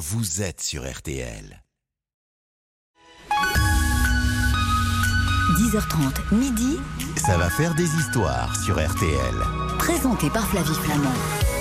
vous êtes sur RTL. 10h30, midi. Ça va faire des histoires sur RTL. Présenté par Flavie Flamand.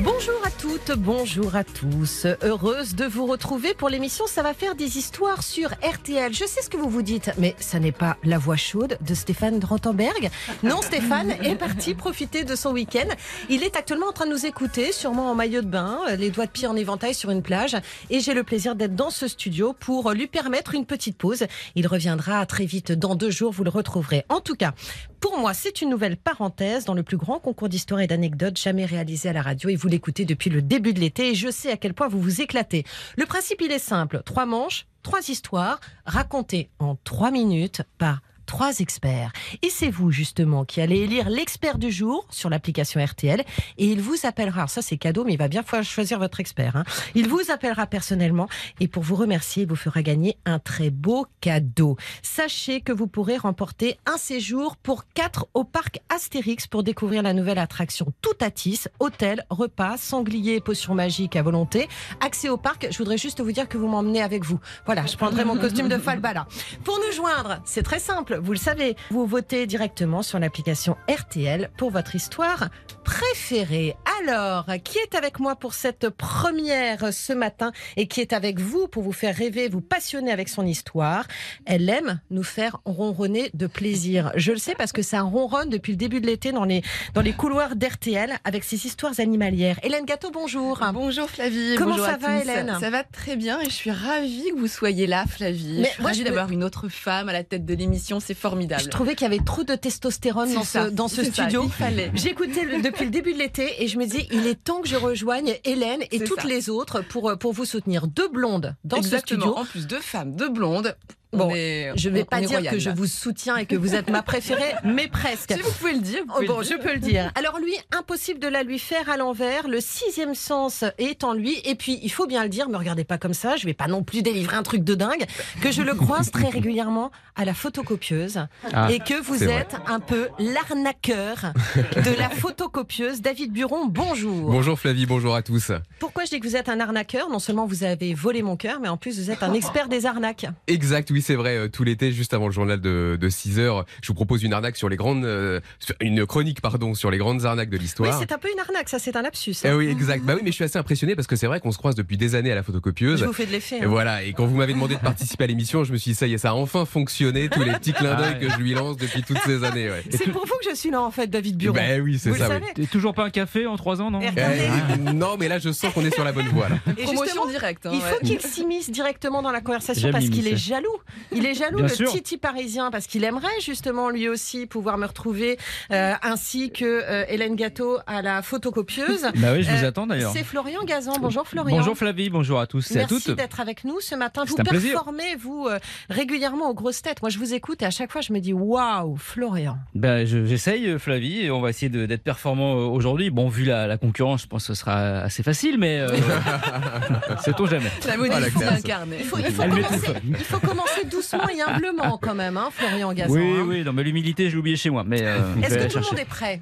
Bonjour à toutes, bonjour à tous. Heureuse de vous retrouver pour l'émission Ça va faire des histoires sur RTL. Je sais ce que vous vous dites, mais ça n'est pas la voix chaude de Stéphane Rothenberg. Non, Stéphane est parti profiter de son week-end. Il est actuellement en train de nous écouter, sûrement en maillot de bain, les doigts de pied en éventail sur une plage. Et j'ai le plaisir d'être dans ce studio pour lui permettre une petite pause. Il reviendra très vite dans deux jours, vous le retrouverez. En tout cas, pour moi, c'est une nouvelle parenthèse dans le plus grand concours d'histoire et d'anecdotes jamais réalisé à la radio. Et vous l'écoutez depuis le début de l'été et je sais à quel point vous vous éclatez. Le principe, il est simple. Trois manches, trois histoires, racontées en trois minutes par trois experts. Et c'est vous, justement, qui allez élire l'expert du jour sur l'application RTL. Et il vous appellera, alors ça c'est cadeau, mais il va bien choisir votre expert. Hein. Il vous appellera personnellement et pour vous remercier, il vous fera gagner un très beau cadeau. Sachez que vous pourrez remporter un séjour pour quatre au parc Astérix pour découvrir la nouvelle attraction Toutatis, hôtel, repas, sanglier, potions magiques à volonté. Accès au parc, je voudrais juste vous dire que vous m'emmenez avec vous. Voilà, je prendrai mon costume de Falbala. Pour nous joindre, c'est très simple vous le savez. Vous votez directement sur l'application RTL pour votre histoire préférée. Alors, qui est avec moi pour cette première ce matin et qui est avec vous pour vous faire rêver, vous passionner avec son histoire? Elle aime nous faire ronronner de plaisir. Je le sais parce que ça ronronne depuis le début de l'été dans les, dans les couloirs d'RTL avec ses histoires animalières. Hélène Gâteau, bonjour. Bonjour Flavie. Comment bonjour ça va Hélène? Ça va très bien et je suis ravie que vous soyez là Flavie. Mais je suis moi, ravie d'avoir une autre femme à la tête de l'émission, c'est formidable. Je trouvais qu'il y avait trop de testostérone dans ça, ce, dans ce studio. J'écoutais depuis le début de l'été et je me disais, il est temps que je rejoigne Hélène et toutes ça. les autres pour, pour vous soutenir. Deux blondes dans Exactement. ce studio. En plus deux femmes, deux blondes. Bon, est, Je ne vais on- pas on dire royal, que je vous soutiens et que vous êtes ma préférée, mais presque. Si vous pouvez le dire. vous Oh, pouvez bon, le je dire. peux le dire. Alors lui, impossible de la lui faire à l'envers. Le sixième sens est en lui. Et puis, il faut bien le dire, me regardez pas comme ça. Je vais pas non plus délivrer un truc de dingue. Que je le croise très régulièrement à la photocopieuse. Ah, et que vous vrai. êtes un peu l'arnaqueur de la photocopieuse. David Buron, bonjour. Bonjour Flavie, bonjour à tous. Pourquoi je dis que vous êtes un arnaqueur? Non seulement vous avez volé mon cœur, mais en plus vous êtes un expert des arnaques. Exact, oui c'est vrai, euh, tout l'été, juste avant le journal de, de 6 heures, je vous propose une arnaque sur les grandes... euh, une chronique, pardon, sur les grandes arnaques de Oui, l'histoire. c'est un peu une arnaque, ça c'est un lapsus. Eh hein. oui, exact. Bah oui, mais je suis assez impressionné parce que c'est vrai qu'on se croise depuis des années à la photocopieuse. Je vous fais de l'effet. Et hein. voilà, et quand vous m'avez demandé de participer à l'émission, je me suis dit, ça y est, ça a enfin fonctionné, tous les petits clins d'œil Ah que je lui lance depuis toutes ces années. Ouais. C'est pour vous que je suis là en fait, David Buron. Ben oui, c'est ça. oui. T'es toujours pas un café en trois ans, non regardez, Eh, non, mais là, je sens qu'on est sur la bonne voie. Là. Et Promotion justement, directe. hein, Il ouais. faut qu'il s'immisce directement dans la conversation parce qu'il est jaloux. Il est jaloux, Bien le sûr. Titi parisien, parce qu'il aimerait justement lui aussi pouvoir me retrouver, euh, ainsi que euh, Hélène Gâteau à la photocopieuse. Bah oui, je vous Euh, attends d'ailleurs. C'est Florian Gazan. Bonjour Florian. Bonjour Flavie, bonjour à tous et à Merci toutes. d'être avec nous ce matin. Vous C'est plaisir. performez, vous, euh, régulièrement aux grosses têtes. Moi, je vous écoute et à chaque fois, je me dis waouh, Florian. Ben, je- J'essaye, Flavie, et on va essayer de- d'être performant aujourd'hui. Bon, vu la, la concurrence, je pense que ce sera assez facile, mais euh, sait-on jamais. La modestie classe. incarnée. Il faut, il faut Elle commencer, m'étouffe. il faut commencer doucement et humblement quand même, hein, Florian Gazan. Oui, hein. oui, non, mais l'humilité, je l'ai oublié chez moi. Mais euh, Est-ce que tout le monde est prêt?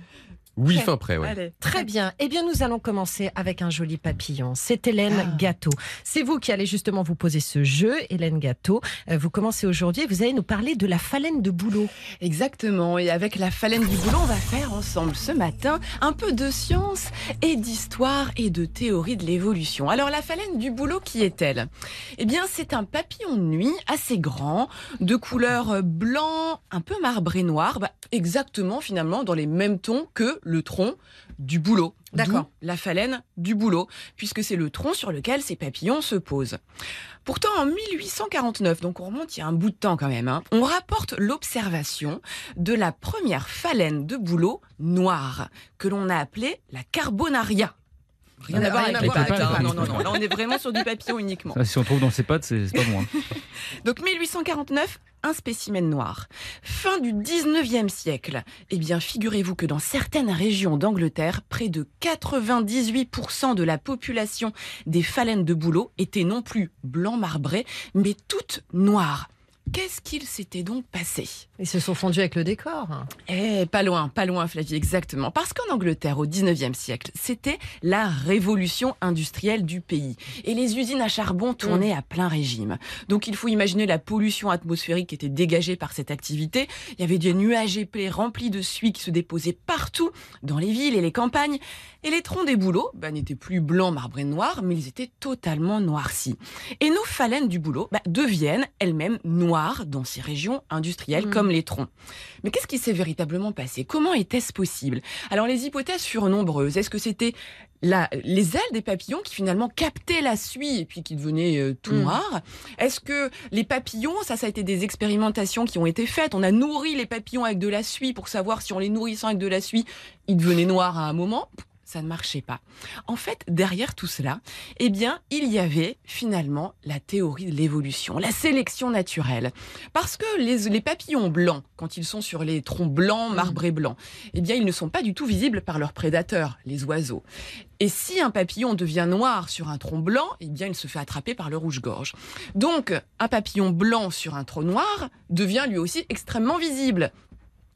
Oui, fin prêt, ouais. Allez. Très bien. Eh bien, nous allons commencer avec un joli papillon. C'est Hélène Ah. Gâteau. C'est vous qui allez justement vous poser ce jeu, Hélène Gâteau. Euh, Vous commencez aujourd'hui et vous allez nous parler de la phalène de boulot. Exactement. Et avec la phalène du boulot, on va faire ensemble ce matin un peu de science et d'histoire et de théorie de l'évolution. Alors, la phalène du boulot, qui est-elle? Eh bien, c'est un papillon de nuit assez grand, de couleur blanc, un peu marbré noir, bah, exactement finalement dans les mêmes tons que le tronc du boulot. D'accord. La phalène du boulot, puisque c'est le tronc sur lequel ces papillons se posent. Pourtant, en 1849, donc on remonte il y a un bout de temps quand même, hein, on rapporte l'observation de la première phalène de bouleau noire, que l'on a appelée la carbonaria. Rien à voir avec les avec hein. Non, non, non. Là, on est vraiment sur du papillon uniquement. Ah, si on trouve dans ses pattes, c'est c'est pas bon. hein. Donc 1849, un spécimen noir. Fin du 19e siècle. Eh bien, figurez-vous que dans certaines régions d'Angleterre, près de 98% de la population des phalènes de bouleau étaient non plus blanc marbré, mais toutes noires. qu'est-ce qu'il s'était donc passé? Ils se sont fondus avec le décor. Eh, pas loin, pas loin, Flavie, exactement. Parce qu'en Angleterre, au 19e siècle, c'était la révolution industrielle du pays. Et les usines à charbon tournaient à plein régime. Donc il faut imaginer la pollution atmosphérique qui était dégagée par cette activité. Il y avait des nuages épais remplis de suie qui se déposaient partout, dans les villes et les campagnes. Et les troncs des bouleaux bah, n'étaient plus blancs, marbrés noirs, mais ils étaient totalement noircis. Et nos phalènes du boulot bah, deviennent elles-mêmes noires dans ces régions industrielles Mm. comme les troncs. Mais qu'est-ce qui s'est véritablement passé? Comment était-ce possible? Alors les hypothèses furent nombreuses. Est-ce que c'était la- les ailes des papillons qui finalement captaient la suie et puis qui devenaient euh, tout Mm. noirs Est-ce que les papillons, ça, ça a été des expérimentations qui ont été faites? On a nourri les papillons avec de la suie pour savoir si en les nourrissant avec de la suie, ils devenaient noirs à un moment? Ça ne marchait pas. En fait, derrière tout cela, eh bien, il y avait finalement la théorie de l'évolution, la sélection naturelle. Parce que les, les papillons blancs, quand ils sont sur les troncs blancs, marbrés blancs, eh bien, ils ne sont pas du tout visibles par leurs prédateurs, les oiseaux. Et si un papillon devient noir sur un tronc blanc, eh bien, il se fait attraper par le rouge-gorge. Donc, un papillon blanc sur un tronc noir devient lui aussi extrêmement visible.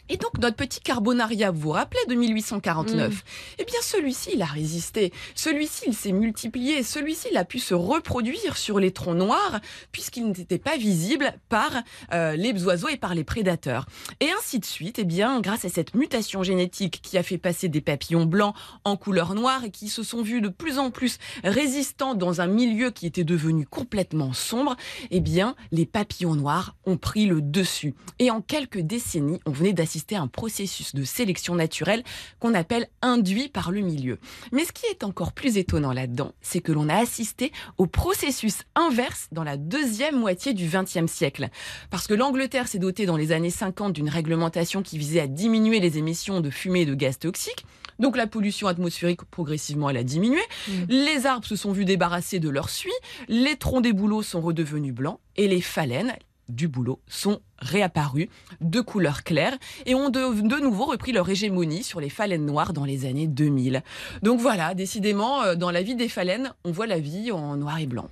Et donc, notre petit Carbonaria, vous vous rappelez de 1849 Eh bien, celui-ci, il a résisté. Celui-ci, il s'est multiplié. Celui-ci, il a pu se reproduire sur les troncs noirs, puisqu'il n'était pas visible par euh, les oiseaux et par les prédateurs. Et ainsi de suite, eh bien, grâce à cette mutation génétique qui a fait passer des papillons blancs en couleur noire et qui se sont vus de plus en plus résistants dans un milieu qui était devenu complètement sombre, eh bien, les papillons noirs ont pris le dessus. Et en quelques décennies, on venait d'assister à un processus de sélection naturelle qu'on appelle induit par le milieu. Mais ce qui est encore plus étonnant là-dedans, c'est que l'on a assisté au processus inverse dans la deuxième moitié du XXe siècle. Parce que l'Angleterre s'est dotée dans les années 50 d'une réglementation qui visait à diminuer les émissions de fumée et de gaz toxiques. Donc la pollution atmosphérique progressivement elle a diminué. Les arbres se sont vus débarrassés de leur suie, les troncs des bouleaux sont redevenus blancs et les phalènes du boulot sont réapparus de couleur claire et ont de, de nouveau repris leur hégémonie sur les phalènes noires dans les années 2000. Donc voilà, décidément, euh, dans la vie des phalènes, on voit la vie en noir et blanc.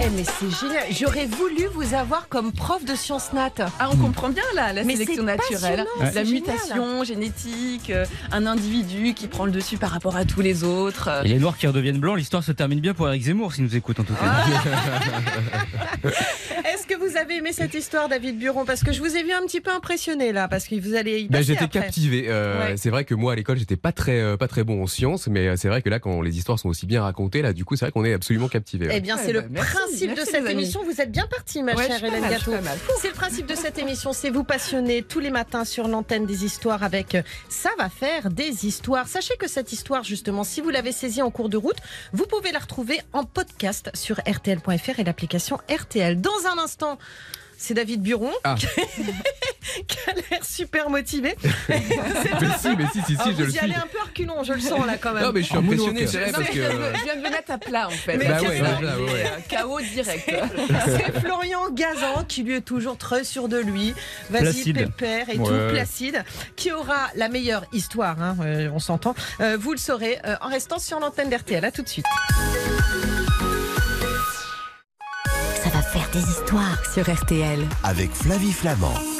Eh, mais c'est génial. J'aurais voulu vous avoir comme prof de sciences nat. Ah, on comprend bien là, la Mais sélection naturelle, la génial. mutation génétique, euh, un individu qui prend le dessus par rapport à tous les autres. Et les noirs qui redeviennent blancs, l'histoire se termine bien pour Eric Zemmour s'il nous écoute en tout cas. Est-ce que vous avez aimé cette histoire, David Parce que je vous ai vu un petit peu impressionné là, parce que vous allez y Ben, j'étais captivé. Euh, Ouais. C'est vrai que moi à l'école j'étais pas très euh, pas très bon en sciences, mais euh, c'est vrai que là quand les histoires sont aussi bien racontées, là du coup c'est vrai qu'on est absolument captivé. Eh bien, Ouais, c'est bah, le merci, principe merci, de cette émission. Vous êtes bien parti, ma Ouais, chère Hélène mal, Gâteau. C'est le principe de cette émission, c'est vous passionner tous les matins sur l'antenne des histoires avec Ça va faire des histoires. Sachez que cette histoire, justement, si vous l'avez saisie en cours de route, vous pouvez la retrouver en podcast sur rtl.fr et l'application RTL. Dans un instant, c'est David Buron Ah. qui a l'air super motivé. mais si, mais si, si, si, Ah, je vous le y suis. allez un peu reculons, je le sens là quand même. Non mais je suis En impressionné, c'est vrai Non, parce mais je, viens de, que. me- je viens de me mettre à plat en fait. Mais Bah ouais, Il est, ouais. KO direct. C'est Florian Gazan qui lui est toujours très sûr de lui. Vas-y, pépère et Ouais. tout, placide. Qui aura la meilleure histoire, hein, euh, on s'entend. Euh, vous le saurez euh, en restant sur l'antenne d'RTL. À tout de suite. Des histoires sur RTL. Avec Flavie Flamand.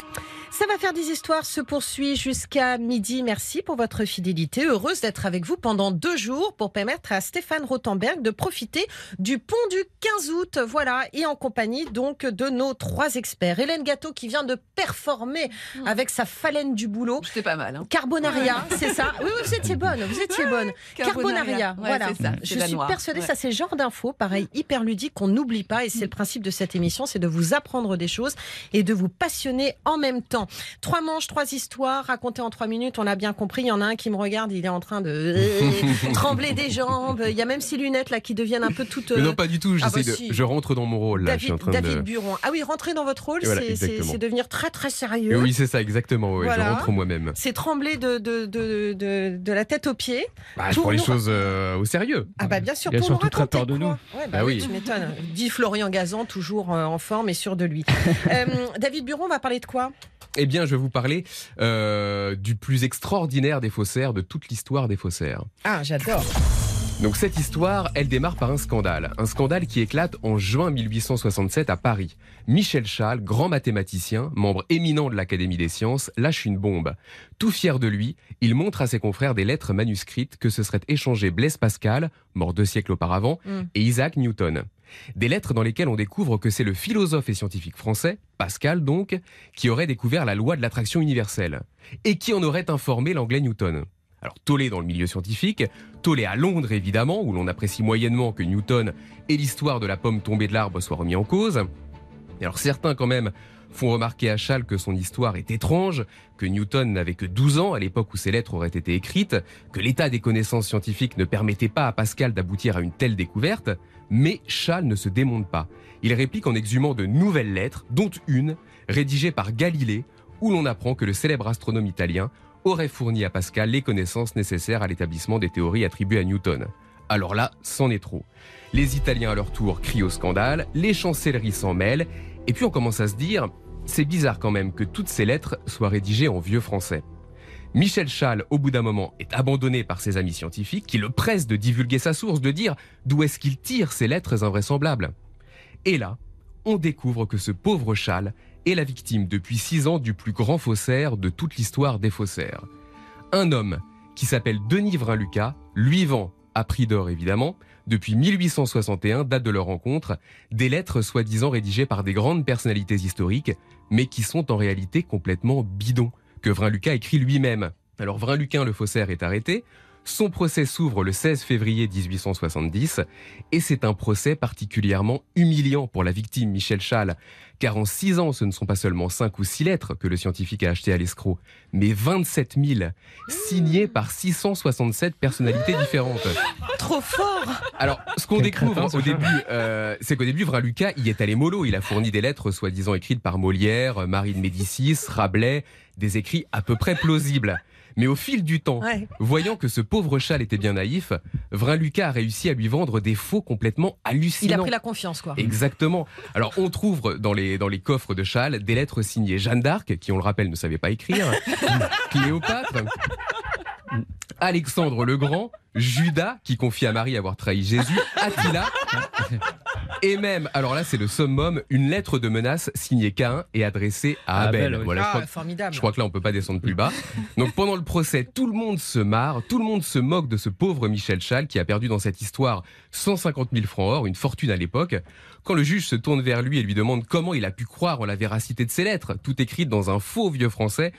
Ça va faire des histoires se poursuit jusqu'à midi. Merci pour votre fidélité. Heureuse d'être avec vous pendant deux jours pour permettre à Stéphane Rothenberg de profiter du pont du 15 août. Voilà. Et en compagnie donc de nos trois experts. Hélène Gâteau qui vient de performer avec sa phalène du boulot. C'était pas mal. Hein. Carbonaria, c'est ça Oui, oui, vous étiez bonne, vous étiez bonne. Carbonaria, Ouais, voilà. ça, Je suis persuadée, Ouais. ça c'est le genre d'infos, pareil, hyper ludique, qu'on n'oublie pas, et c'est le principe de cette émission, c'est de vous apprendre des choses et de vous passionner en même temps. Trois manches, trois histoires, racontées en trois minutes, on l'a bien compris. Il y en a un qui me regarde, il est en train de euh, trembler des jambes. Il y a même ses lunettes là qui deviennent un peu toutes. Mais euh, non pas du tout, ah bah de, si. je rentre dans mon rôle là. je suis en David, train David de. Buron. Ah oui, rentrer dans votre rôle, Voilà, c'est- devenir très très sérieux. Oui c'est ça exactement. Voilà. Je rentre moi-même. C'est trembler de, de, de, de, de la tête aux pieds. Bah, je prends les nous- choses euh, au sérieux. Ah bah bien sûr, Il a pour nous surtout très peur de quoi Ouais, bah Bah oui, tu m'étonnes. Dit Florian Gazan, toujours en forme et sûr de lui. Euh, David Buron, on va parler de quoi? Eh bien, je vais vous parler euh, du plus extraordinaire des faussaires, de toute l'histoire des faussaires. Ah, j'adore. Donc cette histoire, elle démarre par un scandale. Un scandale qui éclate en juin 1867 à Paris. Michel Chal, grand mathématicien, membre éminent de l'Académie des sciences, lâche une bombe. Tout fier de lui, il montre à ses confrères des lettres manuscrites que se seraient échangées Blaise Pascal, mort deux siècles auparavant, Mm. et Isaac Newton. Des lettres dans lesquelles on découvre que c'est le philosophe et scientifique français, Pascal donc, qui aurait découvert la loi de l'attraction universelle, et qui en aurait informé l'anglais Newton. Alors tollé dans le milieu scientifique, tollé à Londres évidemment, où l'on apprécie moyennement que Newton et l'histoire de la pomme tombée de l'arbre soient remis en cause. Alors certains quand même font remarquer à Chal que son histoire est étrange, que Newton n'avait que 12 ans à l'époque où ces lettres auraient été écrites, que l'état des connaissances scientifiques ne permettait pas à Pascal d'aboutir à une telle découverte, mais Chal ne se démonte pas. Il réplique en exhumant de nouvelles lettres, dont une, rédigée par Galilée, où l'on apprend que le célèbre astronome italien aurait fourni à Pascal les connaissances nécessaires à l'établissement des théories attribuées à Newton. Alors là, c'en est trop. Les Italiens à leur tour crient au scandale, les chancelleries s'en mêlent, et puis on commence à se dire, c'est bizarre quand même que toutes ces lettres soient rédigées en vieux français. Michel Chal, au bout d'un moment, est abandonné par ses amis scientifiques qui le pressent de divulguer sa source, de dire d'où est-ce qu'il tire ces lettres invraisemblables. Et là, on découvre que ce pauvre Chal est la victime depuis six ans du plus grand faussaire de toute l'histoire des faussaires. Un homme qui s'appelle Denis Vrin-Lucas, lui vend, à prix d'or évidemment, depuis 1861, date de leur rencontre, des lettres soi-disant rédigées par des grandes personnalités historiques, mais qui sont en réalité complètement bidons, que Vrin-Lucas écrit lui-même. Alors Vrin-Luquin, le faussaire, est arrêté, son procès s'ouvre le 16 février 1870 et c'est un procès particulièrement humiliant pour la victime Michel Chal, car en six ans, ce ne sont pas seulement cinq ou six lettres que le scientifique a achetées à l'escroc, mais 27 000, signées par 667 personnalités différentes. Trop fort Alors, ce qu'on découvre crétin, au début, euh, c'est qu'au début, Vrin-Lucas y est allé mollo. Il a fourni des lettres soi-disant écrites par Molière, Marie de Médicis, Rabelais, des écrits à peu près plausibles. Mais au fil du temps, Ouais. voyant que ce pauvre Chal était bien naïf, Vrin-Lucas a réussi à lui vendre des faux complètement hallucinants. Il a pris la confiance, quoi. Exactement. Alors, on trouve dans les, dans les coffres de Chal des lettres signées Jeanne d'Arc, qui, on le rappelle, ne savait pas écrire, Cléopâtre, Alexandre le Grand, Judas, qui confie à Marie avoir trahi Jésus, Attila, et même, alors là, c'est le summum, une lettre de menace signée Cain et adressée à À Abel. Abel, oui. Voilà, je Ah, crois, formidable. je crois que là, on peut pas descendre plus bas. Donc pendant le procès, tout le monde se marre, tout le monde se moque de ce pauvre Michel Chal qui a perdu dans cette histoire 150 000 francs or, une fortune à l'époque. Quand le juge se tourne vers lui et lui demande comment il a pu croire en la véracité de ses lettres, tout écrites dans un faux vieux français,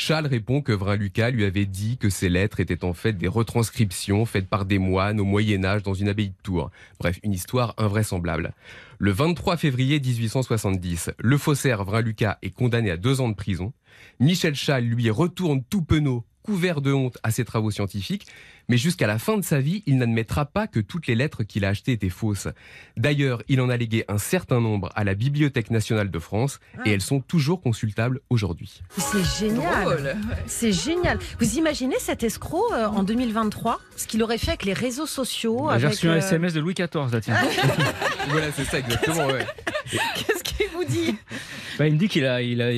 Chal répond que Vrin-Lucas lui avait dit que ces lettres étaient en fait des retranscriptions faites par des moines au Moyen Âge dans une abbaye de Tours. Bref, une histoire invraisemblable. Le 23 février 1870, le faussaire Vrin-Lucas est condamné à deux ans de prison. Michel Chal, lui, retourne tout penaud, couvert de honte à ses travaux scientifiques, mais jusqu'à la fin de sa vie, il n'admettra pas que toutes les lettres qu'il a achetées étaient fausses. D'ailleurs, il en a légué un certain nombre à la Bibliothèque nationale de France, et elles sont toujours consultables aujourd'hui. C'est génial. C'est génial. Vous imaginez cet escroc euh, en 2023 Ce qu'il aurait fait avec les réseaux sociaux J'ai avec, reçu un euh, SMS de Louis XIV là, tiens. voilà, c'est ça exactement, ouais. Qu'est-ce qu'il vous dit? Bah, il me dit qu'il a, il a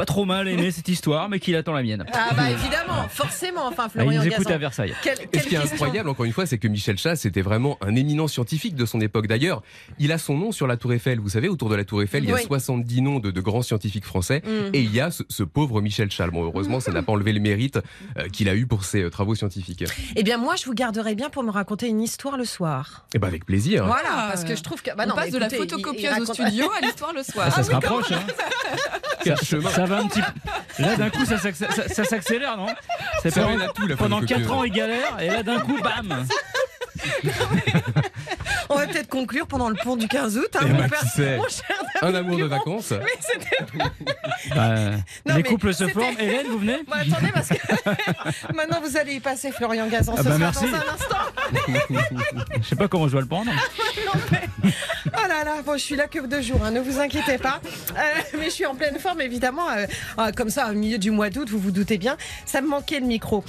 pas trop mal aimé cette histoire, mais qu'il attend la mienne. Ah bah évidemment, forcément. Enfin, Ah, il Florian nous écoute Gazan. à Versailles. Quelle, Et quelle ce qui est question. incroyable, encore une fois, c'est que Michel Chas, c'était vraiment un éminent scientifique de son époque. D'ailleurs, il a son nom sur la Tour Eiffel. Vous savez, autour de la Tour Eiffel, il y a Oui. 70 noms de, de grands scientifiques français. Mm. Et il y a ce, ce pauvre Michel Chal. Bon, heureusement, ça n'a pas enlevé le mérite euh, qu'il a eu pour ses euh, travaux scientifiques. Eh bien, moi, je vous garderai bien pour me raconter une histoire le soir. Et ben avec plaisir. Voilà, Ah, parce que je trouve que. bah On non, passe mais de la écoutez, il- il photocopieuse au studio à l'histoire le soir. Ah, ça se rapproche, hein. Ça, chemin. ça va un petit peu. Là, d'un coup, ça, s'acc- ça- ça s'accélère, non? C'est Ça pendant, mène à tout, la pendant photocopieuse. 4 ans, il galère, et là, d'un coup, bam On va peut-être conclure pendant le pont du 15 août. Hein, Eh mon ben, père- mon cher Un amour de vacances. C'était- Bah, Non, Les mais couples se forment. Hélène, vous venez Bon, attendez, parce que maintenant vous allez y passer, Florian Gazan. Ah Ce bah, sera merci. dans un instant. Je sais pas comment je dois le prendre. Oh là là bon, je suis là que deux jours, hein, ne vous inquiétez pas. Euh, mais je suis en pleine forme, évidemment. euh, euh, comme ça, au milieu du mois d'août, vous vous doutez bien, ça me manquait le micro.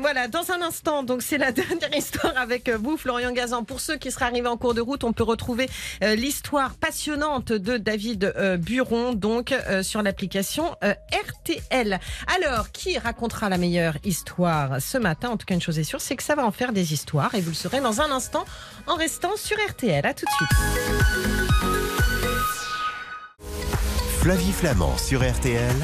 Voilà, dans un instant, donc c'est la dernière histoire avec euh, Florian Gazan. Pour ceux qui seraient arrivés en cours de route, on peut retrouver euh, l'histoire passionnante de David euh, Buron, donc euh, sur l'application RTL. Alors, qui racontera la meilleure histoire ce matin? En tout cas, une chose est sûre, c'est que ça va en faire des histoires et vous le saurez dans un instant en restant sur RTL. À tout de suite. Flavie Flamand sur RTL,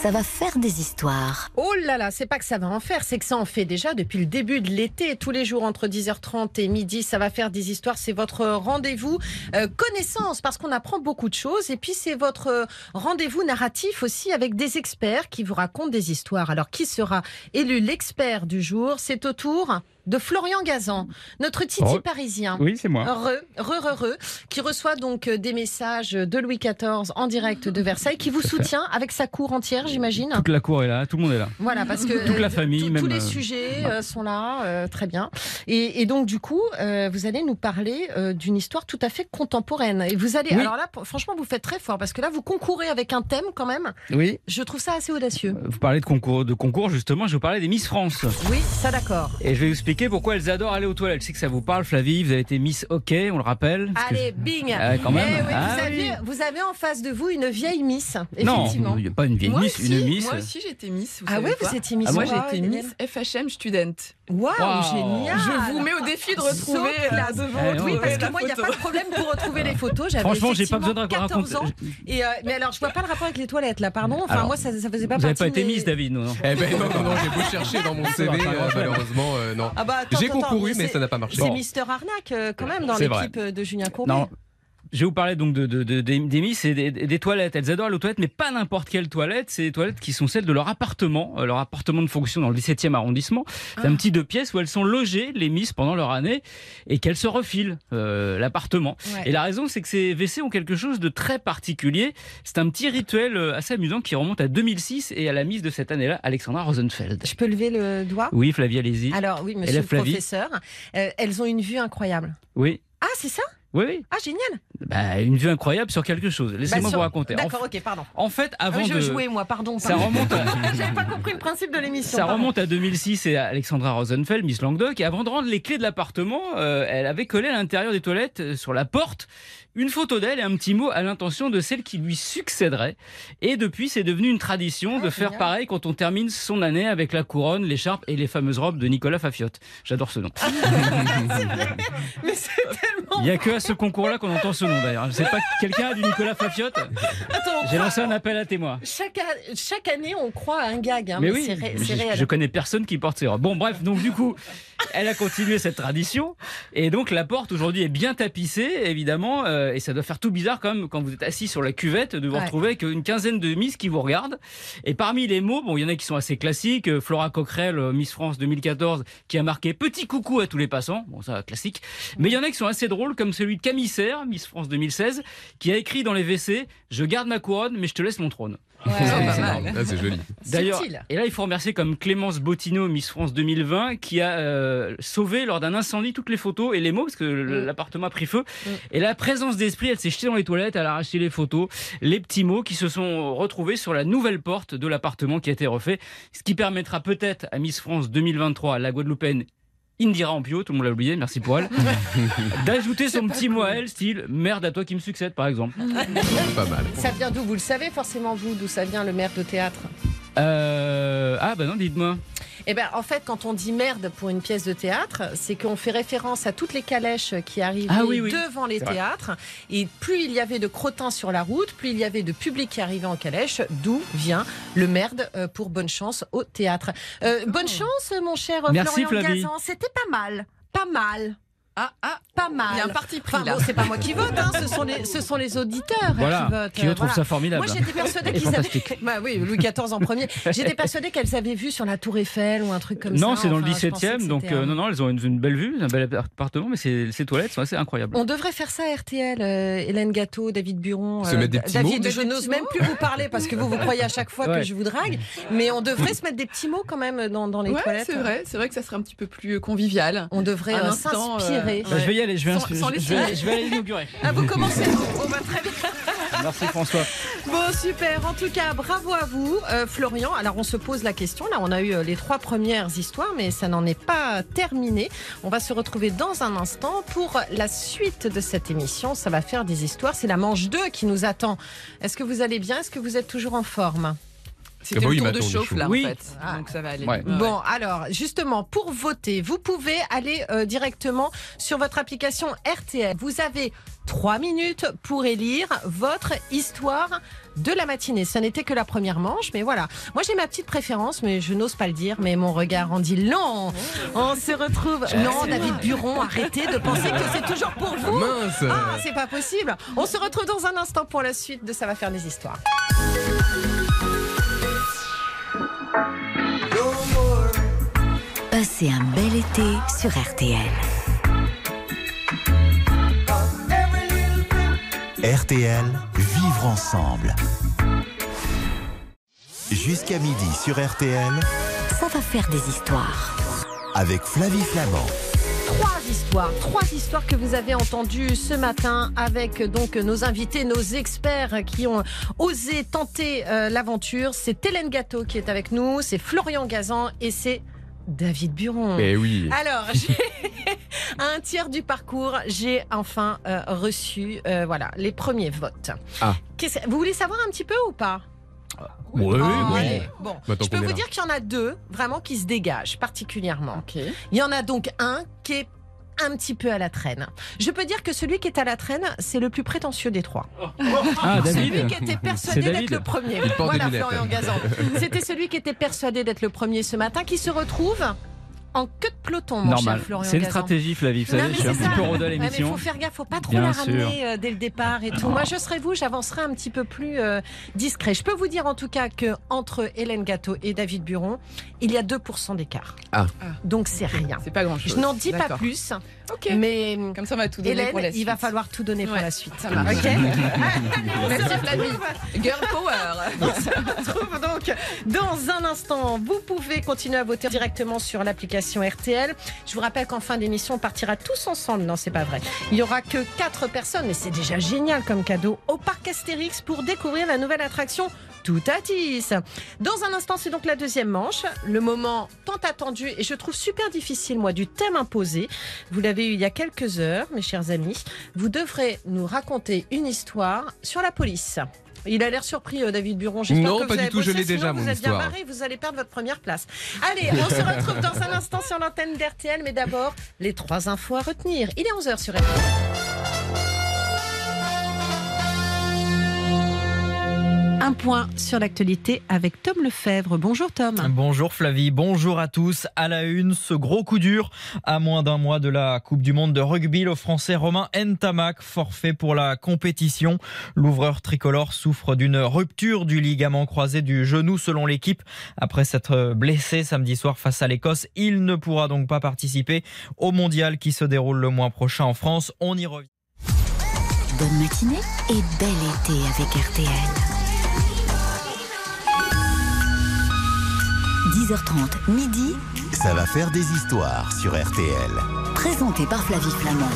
Ça va faire des histoires. Oh là là, c'est pas que ça va en faire, c'est que ça en fait déjà depuis le début de l'été. Tous les jours entre 10h30 et midi, ça va faire des histoires. C'est votre rendez-vous euh, connaissance parce qu'on apprend beaucoup de choses. Et puis c'est votre euh, rendez-vous narratif aussi avec des experts qui vous racontent des histoires. Alors qui sera élu l'expert du jour? C'est au tour de Florian Gazan, notre Titi Re- parisien. Oui, c'est moi. Heureux, heureux, heureux, qui reçoit donc euh, des messages de Louis XIV en direct de Versailles, qui vous soutient avec sa cour entière, j'imagine. Toute la cour est là, tout le monde est là. Voilà, parce que Toute la euh, famille, tous- même, tous les euh, sujets sont là, euh, très bien. Et, et donc du coup, euh, vous allez nous parler d'une histoire tout à fait contemporaine. Et vous allez, Oui. alors là, franchement, vous faites très fort parce que là, vous concourez avec un thème quand même. Oui. Je trouve ça assez audacieux. Vous parlez de concours, de concours justement, je vous parler des Miss France. Oui, ça d'accord. Et je vais vous expliquer pourquoi elles adorent aller aux toilettes. Je sais que ça vous parle, Flavie, vous avez été Miss Hockey, on le rappelle. que Allez, bing. Ah, quand même. Eh oui, Ah vous, oui. avez, vous avez en face de vous une vieille Miss, je- Non, effectivement. il n'y a pas une vieille Moi Miss, aussi, une Miss. Moi aussi, j'étais Miss. Vous Ah pas vous étiez Miss. Ah, Moi, été Hélène Miss FHM Student. Waouh, Wow. génial. Je vous mets au défi de retrouver So classe. euh, de vous Eh, oui, Parce que la moi, il n'y a pas de problème pour retrouver les photos. Franchement, j'ai pas effectivement besoin de 14 ans. Et euh, mais alors, je vois pas le rapport avec les toilettes, là, pardon. Enfin, Alors, moi, ça, ça faisait pas Vous n'avez partie pas été de mes- Miss, David, non, non. Eh ben non, non, non, j'ai beau chercher dans mon CV, pas euh, malheureusement, euh, non. Ah bah, attends, J'ai concouru, mais c'est- ça n'a pas marché. C'est Bon. Mister Arnaque, euh, quand même, dans l'équipe euh, de Julien Courbet. Non. Je vais vous parler donc de, de- de- des, Miss et des, des toilettes. Elles adorent aux toilettes, mais pas n'importe quelle toilette. C'est des toilettes qui sont celles de leur appartement, euh, leur appartement de fonction dans le 17e arrondissement. C'est un petit deux pièces où elles sont logées, les Miss, pendant leur année, et qu'elles se refilent euh, l'appartement. Ouais. Et la raison, c'est que ces WC ont quelque chose de très particulier. C'est un petit rituel euh, assez amusant qui remonte à 2006 et à la Miss de cette année-là, Alexandra Rosenfeld. Je peux lever le doigt? Oui, Flavie, allez-y. Alors, oui, monsieur Élève le professeur. euh, elles ont une vue incroyable. Oui. Ah, c'est ça? Oui, oui. Ah, génial. Bah, une vue incroyable sur quelque chose. Laissez-moi Bah, sur- vous raconter. En D'accord, ok, pardon. En fait, Ah avant je de. jouais, moi, pardon. Ça remonte à- J'avais pas compris le principe de l'émission. Ça pardon. remonte à 2006 et à Alexandra Rosenfeld, Miss Languedoc. Et avant de rendre les clés de l'appartement, euh, elle avait collé à l'intérieur des toilettes, euh, sur la porte, une photo d'elle et un petit mot à l'intention de celle qui lui succéderait. Et depuis, c'est devenu une tradition Ah, de faire génial. pareil quand on termine son année avec la couronne, l'écharpe et les fameuses robes de Nicolas Fafiotte. J'adore ce nom. C'est vrai. Mais c'est tellement. Il n'y a que à ce concours-là qu'on entend ce nom d'ailleurs. Je sais pas, quelqu'un a du Nicolas Fafiotte J'ai lancé un appel à témoins. chaque, a- chaque année, on croit à un gag. hein, Mais mais oui, c'est ré- je, c'est réel. je connais personne qui porte ces robes. Bon, bref, donc du coup, elle a continué cette tradition. Et donc la porte aujourd'hui est bien tapissée, évidemment. euh, et ça doit faire tout bizarre quand même quand vous êtes assis sur la cuvette de vous Ouais. retrouver avec une quinzaine de Miss qui vous regardent. Et parmi les mots, bon, il y en a qui sont assez classiques. Euh, Flora Coquerel, euh, Miss France 2014, qui a marqué petit coucou à tous les passants. Bon, ça, classique. Mais il y en a qui sont assez drôles, comme celui de Camille Serre, Miss France 2016, qui a écrit dans les WC Je garde ma couronne, mais je te laisse mon trône. Ouais, ouais, c'est joli. D'ailleurs, et là, il faut remercier comme Clémence Bottineau, Miss France 2020, qui a euh, sauvé lors d'un incendie toutes les photos et les mots, parce que Mm. l'appartement a pris feu. Mm. Et la présence d'esprit, elle s'est jetée dans les toilettes, elle a arraché les photos, les petits mots qui se sont retrouvés sur la nouvelle porte de l'appartement qui a été refait, ce qui permettra peut-être à Miss France 2023, la Guadeloupéenne, Indira Ampio, tout le monde l'a oublié, merci pour elle, d'ajouter son petit mot à elle, style merde à toi qui me succède par exemple. Pas mal. Ça vient d'où? Vous le savez forcément, vous, d'où ça vient le maire de théâtre? Euh... Ah bah non, dites-moi. Eh ben, en fait, quand on dit merde pour une pièce de théâtre, c'est qu'on fait référence à toutes les calèches qui arrivaient Ah oui, oui. devant les théâtres. Et plus il y avait de crottins sur la route, plus il y avait de public qui arrivait en calèche, d'où vient le merde euh, pour bonne chance au théâtre. Euh, bonne chance, mon cher Merci, Florian. Gazan. C'était pas mal. Pas mal. Ah, ah, Pas mal. il y a un parti pris Enfin, là. bon, c'est pas moi qui vote, hein, ce, sont les, ce sont les auditeurs Voilà, qui votent. qui retrouvent Voilà. ça formidable. Moi, j'étais persuadée qu'ils avaient. Bah oui, Louis XIV en premier. J'étais persuadée qu'elles avaient vu sur la Tour Eiffel ou un truc comme ça. Non, c'est dans le Enfin, je pensais que 17e, donc euh, non, non, elles ont une, une belle vue, un bel appartement, mais ces, toilettes sont assez incroyables. On devrait faire ça à RTL, euh, Hélène Gâteau, David Buron. Se mettre des petits David, mots je n'ose même plus vous parler parce que vous vous croyez à chaque fois que je vous drague, mais on devrait se mettre des petits mots quand même dans, dans les Ouais, toilettes. c'est vrai, c'est vrai que ça serait un petit peu plus convivial. On devrait euh, s'inspirer Bah, je vais y aller, je vais, Sans- je vais- signes. je vais aller l'inaugurer. Ah, vous commencez On va très bien. Merci François. Bon, super. En tout cas, bravo à vous, euh, Florian. Alors, on se pose la question. Là, on a eu euh, les trois premières histoires, mais ça n'en est pas terminé. On va se retrouver dans un instant pour la suite de cette émission. Ça va faire des histoires. C'est la manche 2 qui nous attend. Est-ce que vous allez bien? Est-ce que vous êtes toujours en forme? C'était Ah bah le tour de chauffe là en fait. Ah. Donc ça va aller. Ouais. Bon, alors, justement, pour voter, vous pouvez aller euh, directement sur votre application RTL. Vous avez trois minutes pour élire votre histoire de la matinée. Ça n'était que la première manche, mais voilà. Moi, j'ai ma petite préférence, mais je n'ose pas le dire, mais mon regard en dit long. On se retrouve. Non, David Buron, arrêtez de penser que c'est toujours pour vous. Mince Ah, c'est pas possible. On se retrouve dans un instant pour la suite de Ça va faire des histoires. Passez un bel été sur RTL. RTL, vivre ensemble. Jusqu'à midi sur RTL, Ça va faire des histoires. avec Flavie Flamand. Trois histoires, trois histoires que vous avez entendues ce matin avec donc nos invités, nos experts qui ont osé tenter euh, l'aventure. C'est Hélène Gâteau qui est avec nous, c'est Florian Gazan et c'est David Buron. Mais oui. Alors, à un tiers du parcours, j'ai enfin euh, reçu euh, voilà, les premiers votes. Ah. Vous voulez savoir un petit peu ou pas? Oui, Oh, oui. Bon, Maintenant je peux vous là. dire qu'il y en a deux vraiment qui se dégagent particulièrement. Ok. Il y en a donc un qui est un petit peu à la traîne. Je peux dire que celui qui est à la traîne, c'est le plus prétentieux des trois. Ah, Celui qui était persuadé d'être le premier. Voilà. Florian Gazan. C'était celui qui était persuadé d'être le premier ce matin, qui se retrouve en queue de peloton, mon Normal. cher Florian C'est une Gazan. stratégie, Flavie. Vous Non, savez, je suis un c'est petit ça. peu rodé à il faut faire gaffe, faut pas trop Bien la ramener euh, dès le départ et tout. Moi, je serais vous, j'avancerais un petit peu plus euh, discret. Je peux vous dire en tout cas que entre Hélène Gâteau et David Buron, il y a 2% d'écart. Ah. Donc c'est rien. C'est pas grand chose. Je n'en dis pas plus, Ok. mais Comme ça, on va tout donner Hélène, pour la il va suite. falloir tout donner pour la suite. Ça marche. Ok Merci Flavie. Girl power. On se retrouve donc dans un instant. Vous pouvez continuer à voter directement sur l'application RTL. Je vous rappelle qu'en fin d'émission, on partira tous ensemble. Non, c'est pas vrai. Il y aura que quatre personnes, mais c'est déjà génial comme cadeau au parc Astérix pour découvrir la nouvelle attraction tout à 10. Dans un instant, c'est donc la deuxième manche, le moment tant attendu et je trouve super difficile, moi, du thème imposé. Vous l'avez eu il y a quelques heures, mes chers amis. Vous devrez nous raconter une histoire sur la police. Il a l'air surpris, euh, David Buron. J'espère Non, que pas vous du tout, je l'ai déjà, Vous êtes bien barré, vous allez perdre votre première place. Allez, on se retrouve dans un instant sur l'antenne d'RTL, mais d'abord, les trois infos à retenir. Il est 11h sur RTL. Un point sur l'actualité avec Tom Lefebvre. Bonjour Tom. Bonjour Flavie, bonjour à tous. À la une, ce gros coup dur. À moins d'un mois de la Coupe du Monde de rugby, le Français Romain Ntamak, forfait pour la compétition. L'ouvreur tricolore souffre d'une rupture du ligament croisé du genou selon l'équipe. Après s'être blessé samedi soir face à l'Écosse, il ne pourra donc pas participer au mondial qui se déroule le mois prochain en France. On y revient. Bonne matinée et bel été avec RTL. 10h30, midi, Ça va faire des histoires sur RTL. présenté par Flavie Flamand.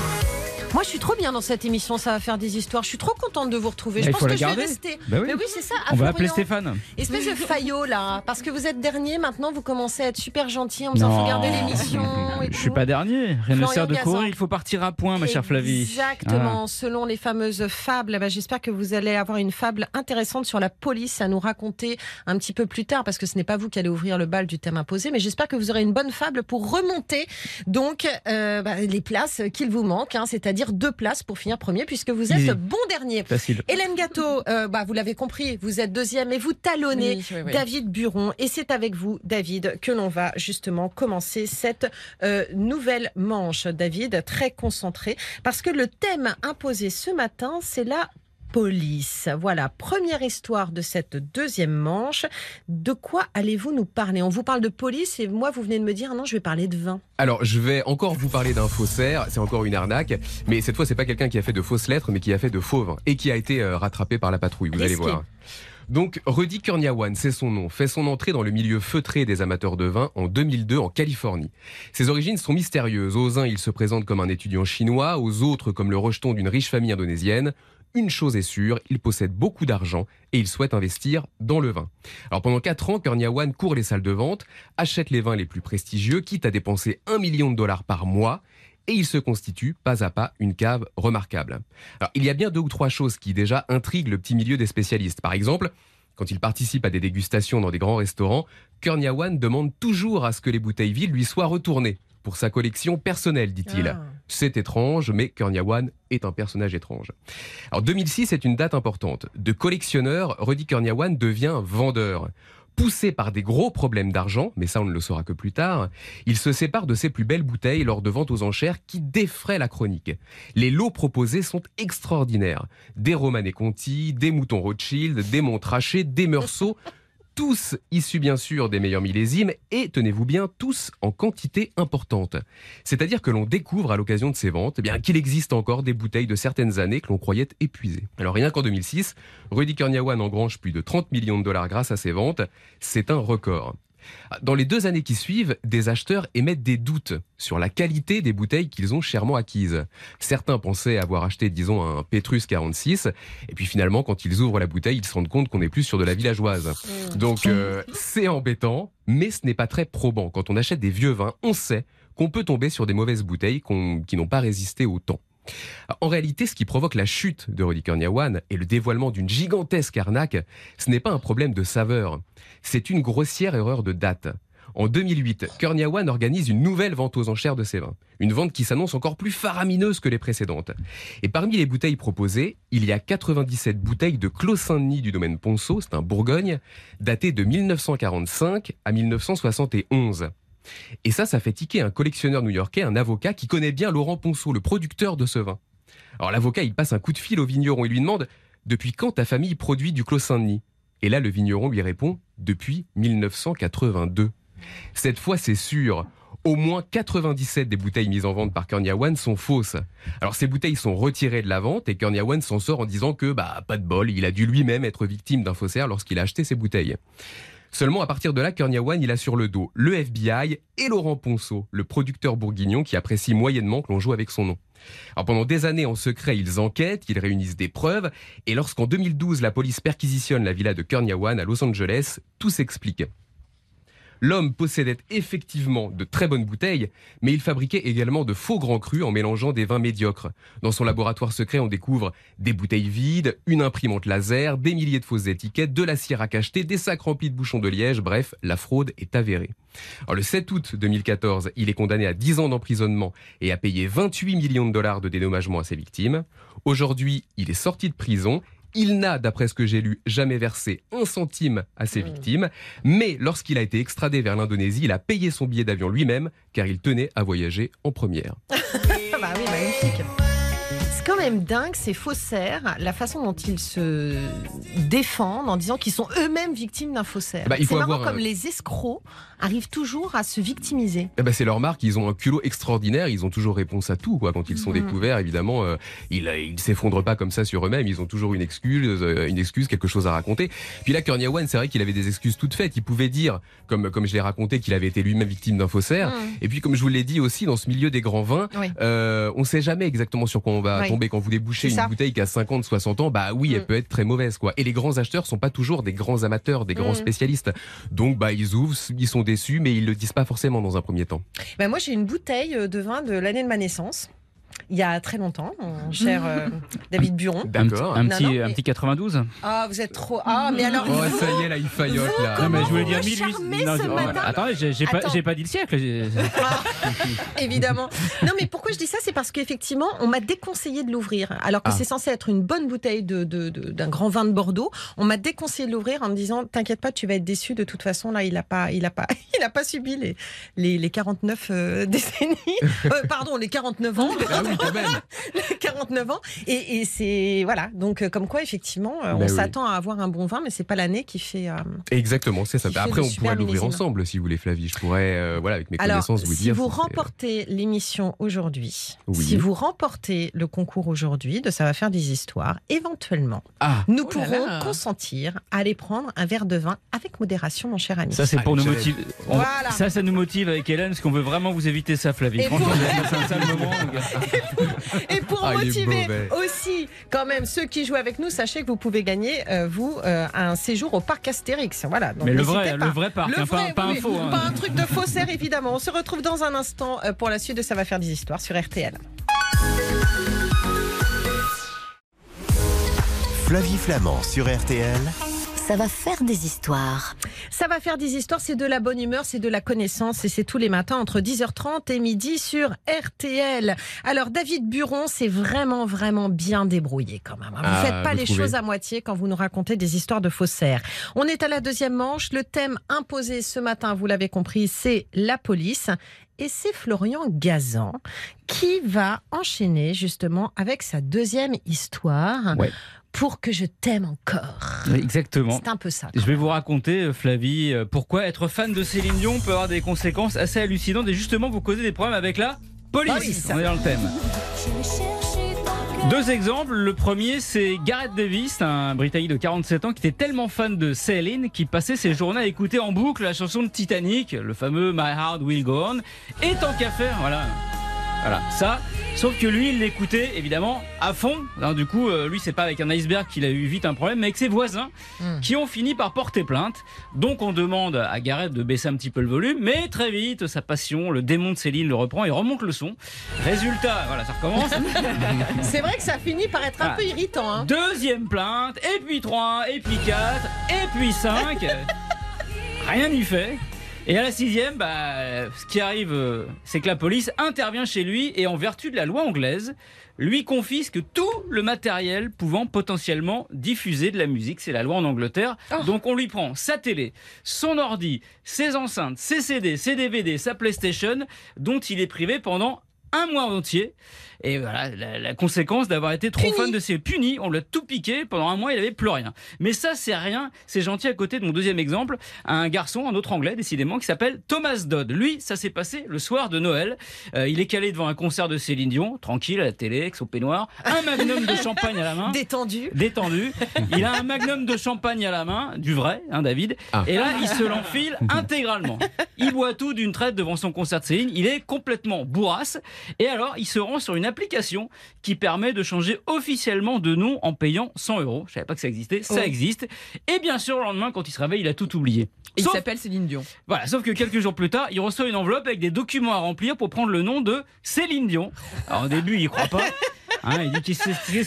Moi, je suis trop bien dans cette émission. Ça va faire des histoires. Je suis trop contente de vous retrouver. Bah, je pense que je vais rester. Bah oui. Mais oui, c'est ça. On va appeler. Stéphane. Espèce de faillot là, parce que vous êtes dernier maintenant, vous commencez à être super gentil en me disant faut garder l'émission. Je suis pas dernier. Rien ne sert de Gazan. courir, il faut partir à point, ma chère Flavie. Exactement. Selon les fameuses fables, bah, j'espère que vous allez avoir une fable intéressante sur la police à nous raconter un petit peu plus tard, parce que ce n'est pas vous qui allez ouvrir le bal du thème imposé, mais j'espère que vous aurez une bonne fable pour remonter donc euh, bah, les places qu'il vous manque, hein, c'est-à-dire deux places pour finir premier, puisque vous êtes Easy. bon dernier. Facile. Hélène Gâteau, euh, bah, vous l'avez compris, vous êtes deuxième et vous talonnez Oui, oui, oui. David Buron. Et c'est avec vous, David, que l'on va justement commencer cette euh, nouvelle manche. David, très concentré, parce que le thème imposé ce matin, c'est la police. Voilà, première histoire de cette deuxième manche. De quoi allez-vous nous parler? On vous parle de police et moi, vous venez de me dire, non, je vais parler de vin. Alors, je vais encore vous parler d'un faussaire, c'est encore une arnaque, mais cette fois, c'est pas quelqu'un qui a fait de fausses lettres, mais qui a fait de faux vins et qui a été euh, rattrapé par la patrouille, vous allez voir. Donc, Rudy Kurniawan, c'est son nom, fait son entrée dans le milieu feutré des amateurs de vin en 2002 en Californie. Ses origines sont mystérieuses. Aux uns, il se présente comme un étudiant chinois, aux autres comme le rejeton d'une riche famille indonésienne. Une chose est sûre, il possède beaucoup d'argent et il souhaite investir dans le vin. Alors pendant 4 ans, Kurniawan court les salles de vente, achète les vins les plus prestigieux, quitte à dépenser 1 million de dollars par mois et il se constitue pas à pas une cave remarquable. Alors, il y a bien deux ou trois choses qui déjà intriguent le petit milieu des spécialistes. Par exemple, quand il participe à des dégustations dans des grands restaurants, Kurniawan demande toujours à ce que les bouteilles vides lui soient retournées pour sa collection personnelle, dit-il. Ah. C'est étrange, mais Kurniawan est un personnage étrange. Alors 2006 est une date importante. De collectionneur, Rudy Kurniawan devient vendeur. Poussé par des gros problèmes d'argent, mais ça on ne le saura que plus tard, il se sépare de ses plus belles bouteilles lors de ventes aux enchères qui défraient la chronique. Les lots proposés sont extraordinaires. Des Romanée Conti, des moutons Rothschild, des Montrachet, des Meursault, tous issus bien sûr des meilleurs millésimes et, tenez-vous bien, tous en quantité importante. C'est-à-dire que l'on découvre à l'occasion de ces ventes eh bien qu'il existe encore des bouteilles de certaines années que l'on croyait épuisées. Alors rien qu'en 2006, Rudy Kurniawan engrange plus de 30 millions de dollars grâce à ces ventes. C'est un record. Dans les deux années qui suivent, des acheteurs émettent des doutes sur la qualité des bouteilles qu'ils ont chèrement acquises. Certains pensaient avoir acheté, disons, un Petrus 46, et puis finalement, quand ils ouvrent la bouteille, ils se rendent compte qu'on est plus sur de la villageoise. Donc, euh, c'est embêtant, mais ce n'est pas très probant. Quand on achète des vieux vins, on sait qu'on peut tomber sur des mauvaises bouteilles qui n'ont pas résisté au temps. En réalité, ce qui provoque la chute de Rudy Kurniawan et le dévoilement d'une gigantesque arnaque, ce n'est pas un problème de saveur, c'est une grossière erreur de date. En 2008, Kurniawan organise une nouvelle vente aux enchères de ses vins. Une vente qui s'annonce encore plus faramineuse que les précédentes. Et parmi les bouteilles proposées, il y a 97 bouteilles de Clos Saint-Denis du domaine Ponceau, c'est un Bourgogne, datées de 1945 à 1971. Et ça, ça fait tiquer un collectionneur new-yorkais, un avocat qui connaît bien Laurent Ponceau, le producteur de ce vin. Alors l'avocat, il passe un coup de fil au vigneron et lui demande Depuis quand ta famille produit du Clos Saint-Denis Et là, le vigneron lui répond Depuis 1982. Cette fois, c'est sûr. Au moins 97 des bouteilles mises en vente par Kurniawan sont fausses. Alors ces bouteilles sont retirées de la vente et Kurniawan s'en sort en disant que, bah, pas de bol, il a dû lui-même être victime d'un faussaire lorsqu'il a acheté ces bouteilles. Seulement, à partir de là, Kurniawan, il a sur le dos le FBI et Laurent Ponceau, le producteur bourguignon qui apprécie moyennement que l'on joue avec son nom. Pendant des années, en secret, ils enquêtent, ils réunissent des preuves, et lorsqu'en 2012, la police perquisitionne la villa de Kurniawan à Los Angeles, tout s'explique. L'homme possédait effectivement de très bonnes bouteilles, mais il fabriquait également de faux grands crus en mélangeant des vins médiocres. Dans son laboratoire secret, on découvre des bouteilles vides, une imprimante laser, des milliers de fausses étiquettes, de la cire à cacheter, des sacs remplis de bouchons de liège, bref, la fraude est avérée. Le 7 août 2014, il est condamné à 10 ans d'emprisonnement et à payer 28 millions de dollars de dédommagement à ses victimes. Aujourd'hui, il est sorti de prison il n'a, d'après ce que j'ai lu, jamais versé un centime à ses victimes, mais lorsqu'il a été extradé vers l'Indonésie, il a payé son billet d'avion lui-même, car il tenait à voyager en première. Ah bah oui, magnifique. Même dingue ces faussaires, la façon dont ils se défendent en disant qu'ils sont eux-mêmes victimes d'un faussaire. Bah, C'est marrant avoir comme les escrocs arrivent toujours à se victimiser. Eh ben, c'est leur marque, ils ont un culot extraordinaire, ils ont toujours réponse à tout. Quoi. Quand ils sont Mhm. découverts, évidemment, euh, ils ne s'effondrent pas comme ça sur eux-mêmes, ils ont toujours une excuse, euh, une excuse, quelque chose à raconter. Puis là, Kurniawan, c'est vrai qu'il avait des excuses toutes faites. Il pouvait dire, comme, comme je l'ai raconté, qu'il avait été lui-même victime d'un faussaire. Mhm. Et puis, comme je vous l'ai dit aussi, dans ce milieu des grands vins, Oui. euh, on sait jamais exactement sur quoi on va Oui. tomber. Quand vous débouchez une bouteille qui a 50, 60 ans, bah oui, elle Mhm. peut être très mauvaise. quoi. Et les grands acheteurs sont pas toujours des grands amateurs, des grands Mhm. spécialistes. Donc, bah, ils ouvrent, ils sont déçus, mais ils le disent pas forcément dans un premier temps. Ben, moi, j'ai une bouteille de vin de l'année de ma naissance. Il y a très longtemps, mon cher euh, David Buron. Un, D'accord. petit- un petit, non, un mais- petit 92 Ah, vous êtes trop. Ah, mais alors. Oh, vous, ça y est, là, il faillote, là. Non, mais je voulais dire me 1800. charmez Non, ce je- oh, matin. Attendez, j'ai pas, Attends. j'ai pas dit le siècle. Évidemment. Non, mais pourquoi je dis ça C'est parce qu'effectivement, on m'a déconseillé de l'ouvrir. Alors que Ah. c'est censé être une bonne bouteille de, de- de- d'un grand vin de Bordeaux. On m'a déconseillé de l'ouvrir en me disant T'inquiète pas, tu vas être déçu. De toute façon, là, il n'a pas, il a pas, il a pas subi les, les, les 49 euh, décennies. Euh, pardon, les 49 ans. Ah oui, quand même. 49 ans. Et, et c'est voilà. Donc euh, comme quoi effectivement, euh, on oui. s'attend à avoir un bon vin, mais c'est pas l'année qui fait. euh, Exactement, c'est ça. Après, de on pourrait l'ouvrir ensemble si vous voulez, Flavie. Je pourrais, euh, voilà, avec mes Alors, connaissances, vous si dire. vous si c'est- remportez l'émission aujourd'hui, Oui. si vous remportez le concours aujourd'hui de Ça va faire des histoires, éventuellement, Ah, nous Oh là pourrons là. consentir à aller prendre un verre de vin avec modération, mon cher ami. Ça, c'est pour Allez, nous motiver. On- Voilà. Ça, ça nous motive avec Hélène, parce qu'on veut vraiment vous éviter ça, Flavie. Franchement, vous passé un sale moment. Et pour Ah, motiver aussi, quand même, ceux qui jouent avec nous, sachez que vous pouvez gagner, euh, vous, euh, un séjour au parc Astérix. Voilà. Donc, Mais le vrai, pas. le vrai parc, Le hein, pas, un faux. hein. Pas un truc de faussaire, évidemment. On se retrouve dans un instant euh, pour la suite de Ça va faire des histoires sur RTL. Flavie Flamand sur RTL, Ça va faire des histoires. Ça va faire des histoires, c'est de la bonne humeur, c'est de la connaissance et c'est tous les matins entre 10h30 et midi sur RTL. Alors David Buron, c'est vraiment vraiment bien débrouillé quand même. hein. Vous Ah, faites pas vous les trouvez choses à moitié quand vous nous racontez des histoires de faussaires. On est à la deuxième manche. Le thème imposé ce matin, vous l'avez compris, c'est la police. Et c'est Florian Gazan qui va enchaîner justement avec sa deuxième histoire Ouais. Pour que je t'aime encore. Exactement. C'est un peu ça. Je vais vous raconter, euh, Flavie, euh, pourquoi être fan de Céline Dion peut avoir des conséquences assez hallucinantes et justement vous causer des problèmes avec la police. Police. On est dans le thème. Deux exemples. Le premier, c'est Gareth Davis, un Britannique de 47 ans qui était tellement fan de Céline qu'il passait ses journées à écouter en boucle la chanson de Titanic, le fameux My Heart Will Go On. Et tant qu'à faire, voilà. Voilà, ça. Sauf que lui, il l'écoutait évidemment à fond. Alors, du coup, euh, lui, c'est pas avec un iceberg qu'il a eu vite un problème, mais avec ses voisins Mm. qui ont fini par porter plainte. Donc, on demande à Gareth de baisser un petit peu le volume, mais très vite, sa passion, le démon de Céline le reprend et remonte le son. Résultat, voilà, ça recommence. C'est vrai que ça finit par être un peu irritant. Hein. Deuxième plainte, et puis 3, et puis 4, et puis 5. Rien n'y fait. Et à la sixième, bah, ce qui arrive, euh, c'est que la police intervient chez lui et en vertu de la loi anglaise, lui confisque tout le matériel pouvant potentiellement diffuser de la musique. C'est la loi en Angleterre. Oh. Donc on lui prend sa télé, son ordi, ses enceintes, ses CD, ses DVD, sa PlayStation, dont il est privé pendant un mois entier. Et voilà, la, la conséquence d'avoir été trop Puni. fan de ses punis, on l'a tout piqué, pendant un mois il avait plus rien. Mais ça c'est rien, c'est gentil à côté de mon deuxième exemple, un garçon, un autre anglais décidément, qui s'appelle Thomas Dodd. Lui, ça s'est passé le soir de Noël. Euh, il est calé devant un concert de Céline Dion, tranquille à la télé, avec son peignoir, un magnum de champagne à la main. Détendu. Détendu. Il a un magnum de champagne à la main, du vrai, hein, David. Ah. Et là, il se l'enfile intégralement. Il boit tout d'une traite devant son concert de Céline. Il est complètement bourrasse. Et alors, il se rend sur une application qui permet de changer officiellement de nom en payant 100 euros. Je savais pas que ça existait. Ça Oh. existe. Et bien sûr, le lendemain, quand il se réveille, il a tout oublié. Il Sauf- s'appelle Céline Dion. voilà, sauf que quelques jours plus tard, il reçoit une enveloppe avec des documents à remplir pour prendre le nom de Céline Dion. Alors au début, il croit pas. Hein, il dit qu'est-ce que c'est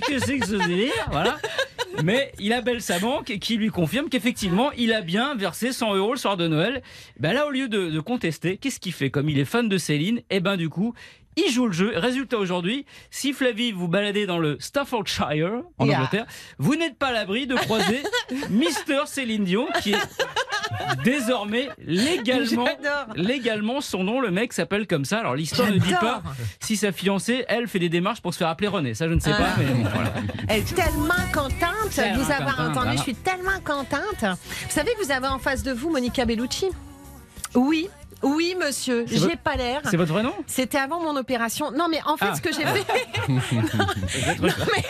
que que ce délire Voilà. Mais il appelle sa banque qui lui confirme qu'effectivement, il a bien versé 100 euros le soir de Noël. Ben là, au lieu de, de contester, qu'est-ce qu'il fait? Comme il est fan de Céline, et ben du coup, il joue le jeu. Résultat aujourd'hui, si Flavie vous baladez dans le Staffordshire en Yeah. Angleterre, vous n'êtes pas à l'abri de croiser Mister Céline Dion qui est désormais légalement légalement son nom le mec s'appelle comme ça alors l'histoire ne dit pas si sa fiancée elle fait des démarches pour se faire appeler René ça je ne sais pas Ah. mais bon, voilà. Elle est tellement contente de vous avoir contente, entendu. voilà. Je suis tellement contente. Vous savez que vous avez en face de vous Monica Bellucci? Oui. Oui, monsieur, j'ai votre- pas l'air. c'est votre vrai nom? C'était avant mon opération. Non, mais en fait, Ah. ce que j'ai fait. non, mais,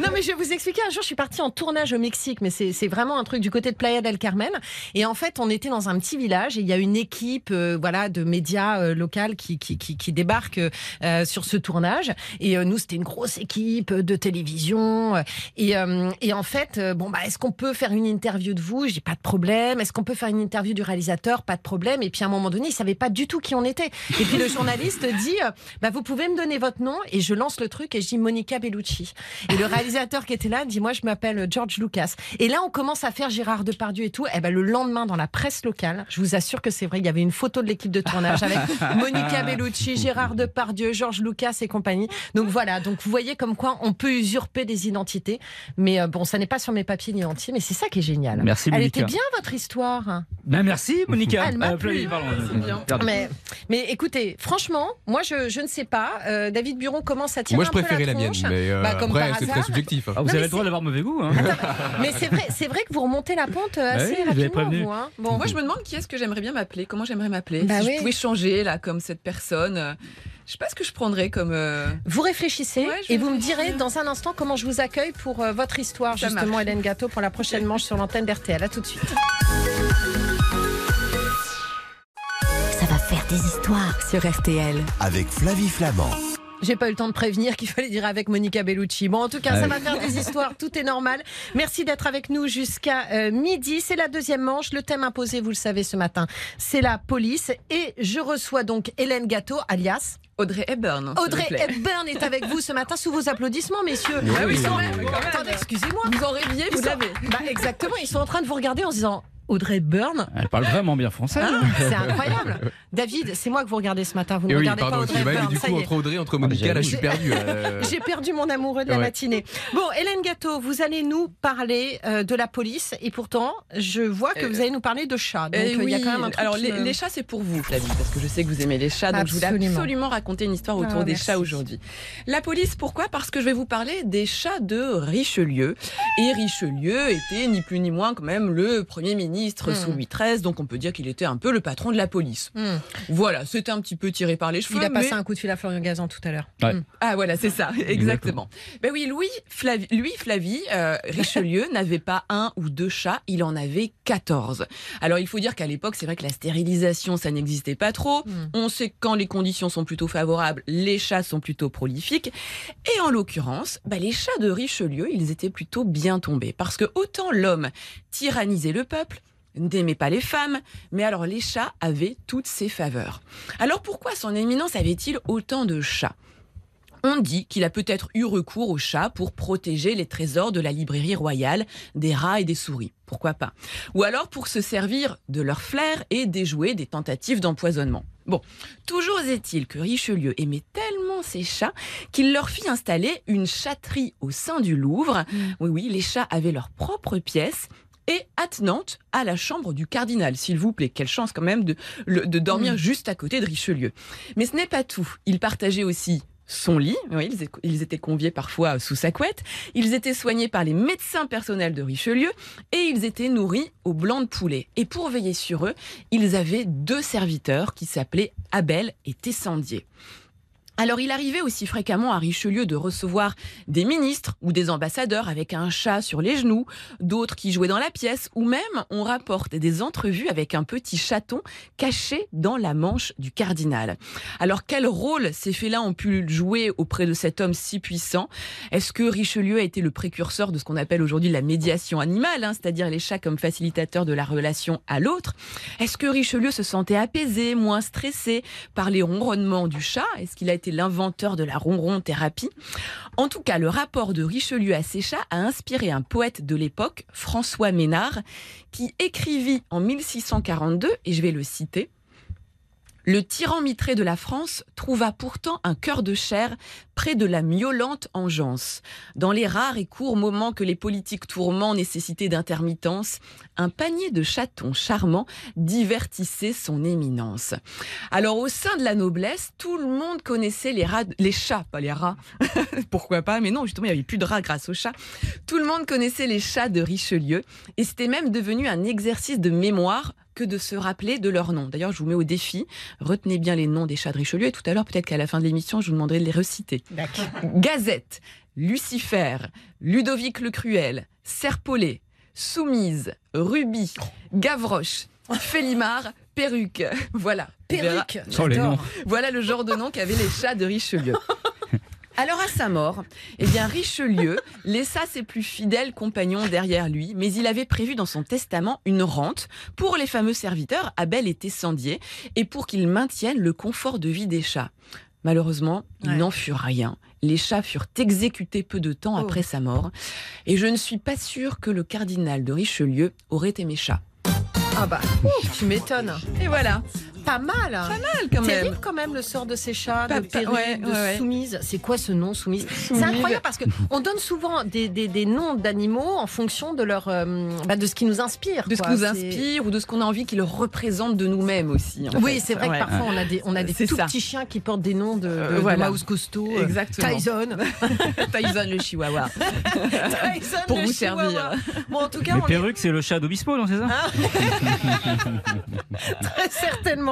non, mais je vais vous expliquer. Un jour, je suis partie en tournage au Mexique, mais c'est vraiment un truc du côté de Playa del Carmen. Et en fait, on était dans un petit village et il y a une équipe euh, voilà, de médias euh, locales qui, qui, qui, qui débarque euh, sur ce tournage. Et euh, nous, c'était une grosse équipe de télévision. Et, euh, et en fait, bon, bah, est-ce qu'on peut faire une interview de vous? Dis pas de problème. Est-ce qu'on peut faire une interview du réalisateur? Pas de problème. Et puis à un moment donné, il savait pas du tout qui on était. Et puis le journaliste dit, euh, bah, vous pouvez me donner votre nom Et je lance le truc et je dis Monica Bellucci. Et le réalisateur qui était là dit Moi, je m'appelle George Lucas. Et là, on commence à faire Gérard Depardieu et tout. Et ben, le lendemain, dans la presse locale, je vous assure que c'est vrai, il y avait une photo de l'équipe de tournage avec Monica Bellucci, Gérard Depardieu, George Lucas et compagnie. Donc voilà, donc vous voyez comme quoi on peut usurper des identités. Mais euh, bon, ça n'est pas sur mes papiers d'identité, mais c'est ça qui est génial. Merci, Elle Monica. était bien, votre histoire. Ben, merci, Monica. Elle m'a Euh, plu. Pardon. Pardon. Mais, mais écoutez, franchement, moi, je, je ne sais pas. Euh, David Buron commence à tirer Moi, je un peu préférais la, mienne, mais euh, Bah, comme après, c'est très subjectif. hein. Ah, vous Non, avez le droit d'avoir mauvais goût. Hein. Mais c'est vrai, c'est vrai que vous remontez la pente Bah assez oui, je rapidement, vous. Hein bon. Moi, je me demande qui est-ce que j'aimerais bien m'appeler. Comment j'aimerais m'appeler Bah Si oui. je pouvais changer, là, comme cette personne. euh, Je sais pas ce que je prendrais comme. euh, Vous réfléchissez Ouais, je et vous me direz dans un instant comment je vous accueille pour euh, votre histoire, Ça justement, marche. Hélène Gâteau, pour la prochaine manche sur l'antenne d'RTL. À tout de suite. Des histoires sur RTL. Avec Flavie Flamand. J'ai pas eu le temps de prévenir qu'il fallait dire avec Monica Bellucci. Bon, en tout cas, ça va faire des histoires, tout est normal. Merci d'être avec nous jusqu'à euh, midi. C'est la deuxième manche. Le thème imposé, vous le savez ce matin, c'est la police. Et je reçois donc Hélène Gâteau, alias Audrey Hepburn. Audrey vous plaît. Hepburn est avec vous ce matin sous vos applaudissements, messieurs. Ah oui, même, quand même. Attendez, excusez-moi. Vous en rêviez, vous sont- l'avez. Bah, exactement, ils sont en train de vous regarder en se disant Audrey Hepburn Elle parle vraiment bien français. Ah, C'est incroyable. David, c'est moi que vous regardez ce matin. Vous ne Et oui, regardez pardon, pas Audrey Hepburn. du coup, entre Audrey, entre Monica, là, je suis J'ai- perdu. euh. J'ai perdu mon amoureux de la Ouais. matinée. Bon, Hélène Gâteau, vous allez nous parler euh, de la police et pourtant, je vois que Euh, vous allez nous parler de chats. Donc, Eh euh, il y a quand même un truc Alors, les, chats, c'est pour vous, Flavie, parce que je sais que vous aimez les chats, donc je voulais Absolument. absolument raconter une histoire autour Ah, des merci. chats aujourd'hui. La police, pourquoi? Parce que je vais vous parler des chats de Richelieu. Et Richelieu était ni plus ni moins quand même le premier ministre Hmm. sous Louis XIII, donc on peut dire qu'il était un peu le patron de la police. Hmm. Voilà, c'était un petit peu tiré par les cheveux. Il a passé mais- un coup de fil à Florian Gazan tout à l'heure. Ouais. Hmm. Ah voilà, c'est ça, exactement. Ben oui, Louis Flavie, lui, Flavie, euh, Richelieu n'avait pas un ou deux chats, il en avait 14. Alors il faut dire qu'à l'époque, c'est vrai que la stérilisation, ça n'existait pas trop. On sait que quand les conditions sont plutôt favorables, les chats sont plutôt prolifiques. Et en l'occurrence, ben, les chats de Richelieu, ils étaient plutôt bien tombés. Parce que autant l'homme tyrannisait le peuple, n'aimait pas les femmes, mais alors les chats avaient toutes ses faveurs. Alors pourquoi son éminence avait-il autant de chats? On dit qu'il a peut-être eu recours aux chats pour protéger les trésors de la librairie royale des rats et des souris. Pourquoi pas? Ou alors pour se servir de leur flair et déjouer des tentatives d'empoisonnement. Bon, toujours est-il que Richelieu aimait tellement ses chats qu'il leur fit installer une chatterie au sein du Louvre. Oui, oui, les chats avaient leur propre pièce et attenante à la chambre du cardinal, s'il vous plaît. Quelle chance quand même de, dormir Mm. juste à côté de Richelieu. Mais ce n'est pas tout. Il partageait aussi son lit. Oui, ils, étaient- ils étaient conviés parfois sous sa couette. Ils étaient soignés par les médecins personnels de Richelieu et ils étaient nourris au blanc de poulet. Et pour veiller sur eux, ils avaient deux serviteurs qui s'appelaient Abel et Tessandier. Alors il arrivait aussi fréquemment à Richelieu de recevoir des ministres ou des ambassadeurs avec un chat sur les genoux, d'autres qui jouaient dans la pièce, ou même on rapporte des entrevues avec un petit chaton caché dans la manche du cardinal. Alors quel rôle ces faits-là ont pu jouer auprès de cet homme si puissant? Est-ce que Richelieu a été le précurseur de ce qu'on appelle aujourd'hui la médiation animale, hein, c'est-à-dire les chats comme facilitateurs de la relation à l'autre? Est-ce que Richelieu se sentait apaisé, moins stressé par les ronronnements du chat? Est-ce qu'il a été l'inventeur de la ronron thérapie En tout cas, le rapport de Richelieu à ses chats a inspiré un poète de l'époque, François Ménard, qui écrivit en 1642, et je vais le citer, le tyran mitré de la France trouva pourtant un cœur de chair près de la miaulante engeance. Dans les rares et courts moments que les politiques tourments nécessitaient d'intermittence, un panier de chatons charmants divertissait son éminence. Alors au sein de la noblesse, tout le monde connaissait les rats, les chats, pas les rats. Pourquoi pas? Mais non, justement, il n'y avait plus de rats grâce aux chats. Tout le monde connaissait les chats de Richelieu et c'était même devenu un exercice de mémoire que de se rappeler de leur nom. D'ailleurs, je vous mets au défi, retenez bien les noms des chats de Richelieu et tout à l'heure, peut-être qu'à la fin de l'émission, je vous demanderai de les reciter. Gazette, Lucifer, Ludovic le Cruel, Serpollet, Soumise, Ruby, Gavroche, Félimard, Perruque. Voilà. Perruque. Oh, les noms. voilà le genre de nom qu'avaient les chats de Richelieu. Alors à sa mort, eh bien Richelieu laissa ses plus fidèles compagnons derrière lui, mais il avait prévu dans son testament une rente pour les fameux serviteurs Abel et Tessandier et pour qu'ils maintiennent le confort de vie des chats. Malheureusement, il n'en fut rien Les chats furent exécutés peu de temps Oh. après sa mort. Et je ne suis pas sûre que le cardinal de Richelieu aurait aimé chat. Ah bah, ouf, tu m'étonnes. Et voilà, Pas mal. Pas mal quand Terrible même. quand même le sort de ces chats, Pas- de pas- Perrine, ouais, de ouais. Soumise. C'est quoi ce nom, Soumise? C'est incroyable parce que on donne souvent des, des- des noms d'animaux en fonction de leur, euh, bah, de ce qui nous inspire. De ce qui nous inspire ou de ce qu'on a envie qu'il représente de nous-mêmes aussi. en Oui, c'est vrai Ouais. que parfois on a des, on a des tout ça. petits chiens qui portent des noms de, de, Euh, de voilà. mouse costaud, euh, Exactement. Tyson, Tyson le chihuahua. Tyson Pour le vous chihuahua. servir. Bon, en tout cas, Mais on est perruque, c'est le chat d'Obispo, non, c'est ça? Très certainement.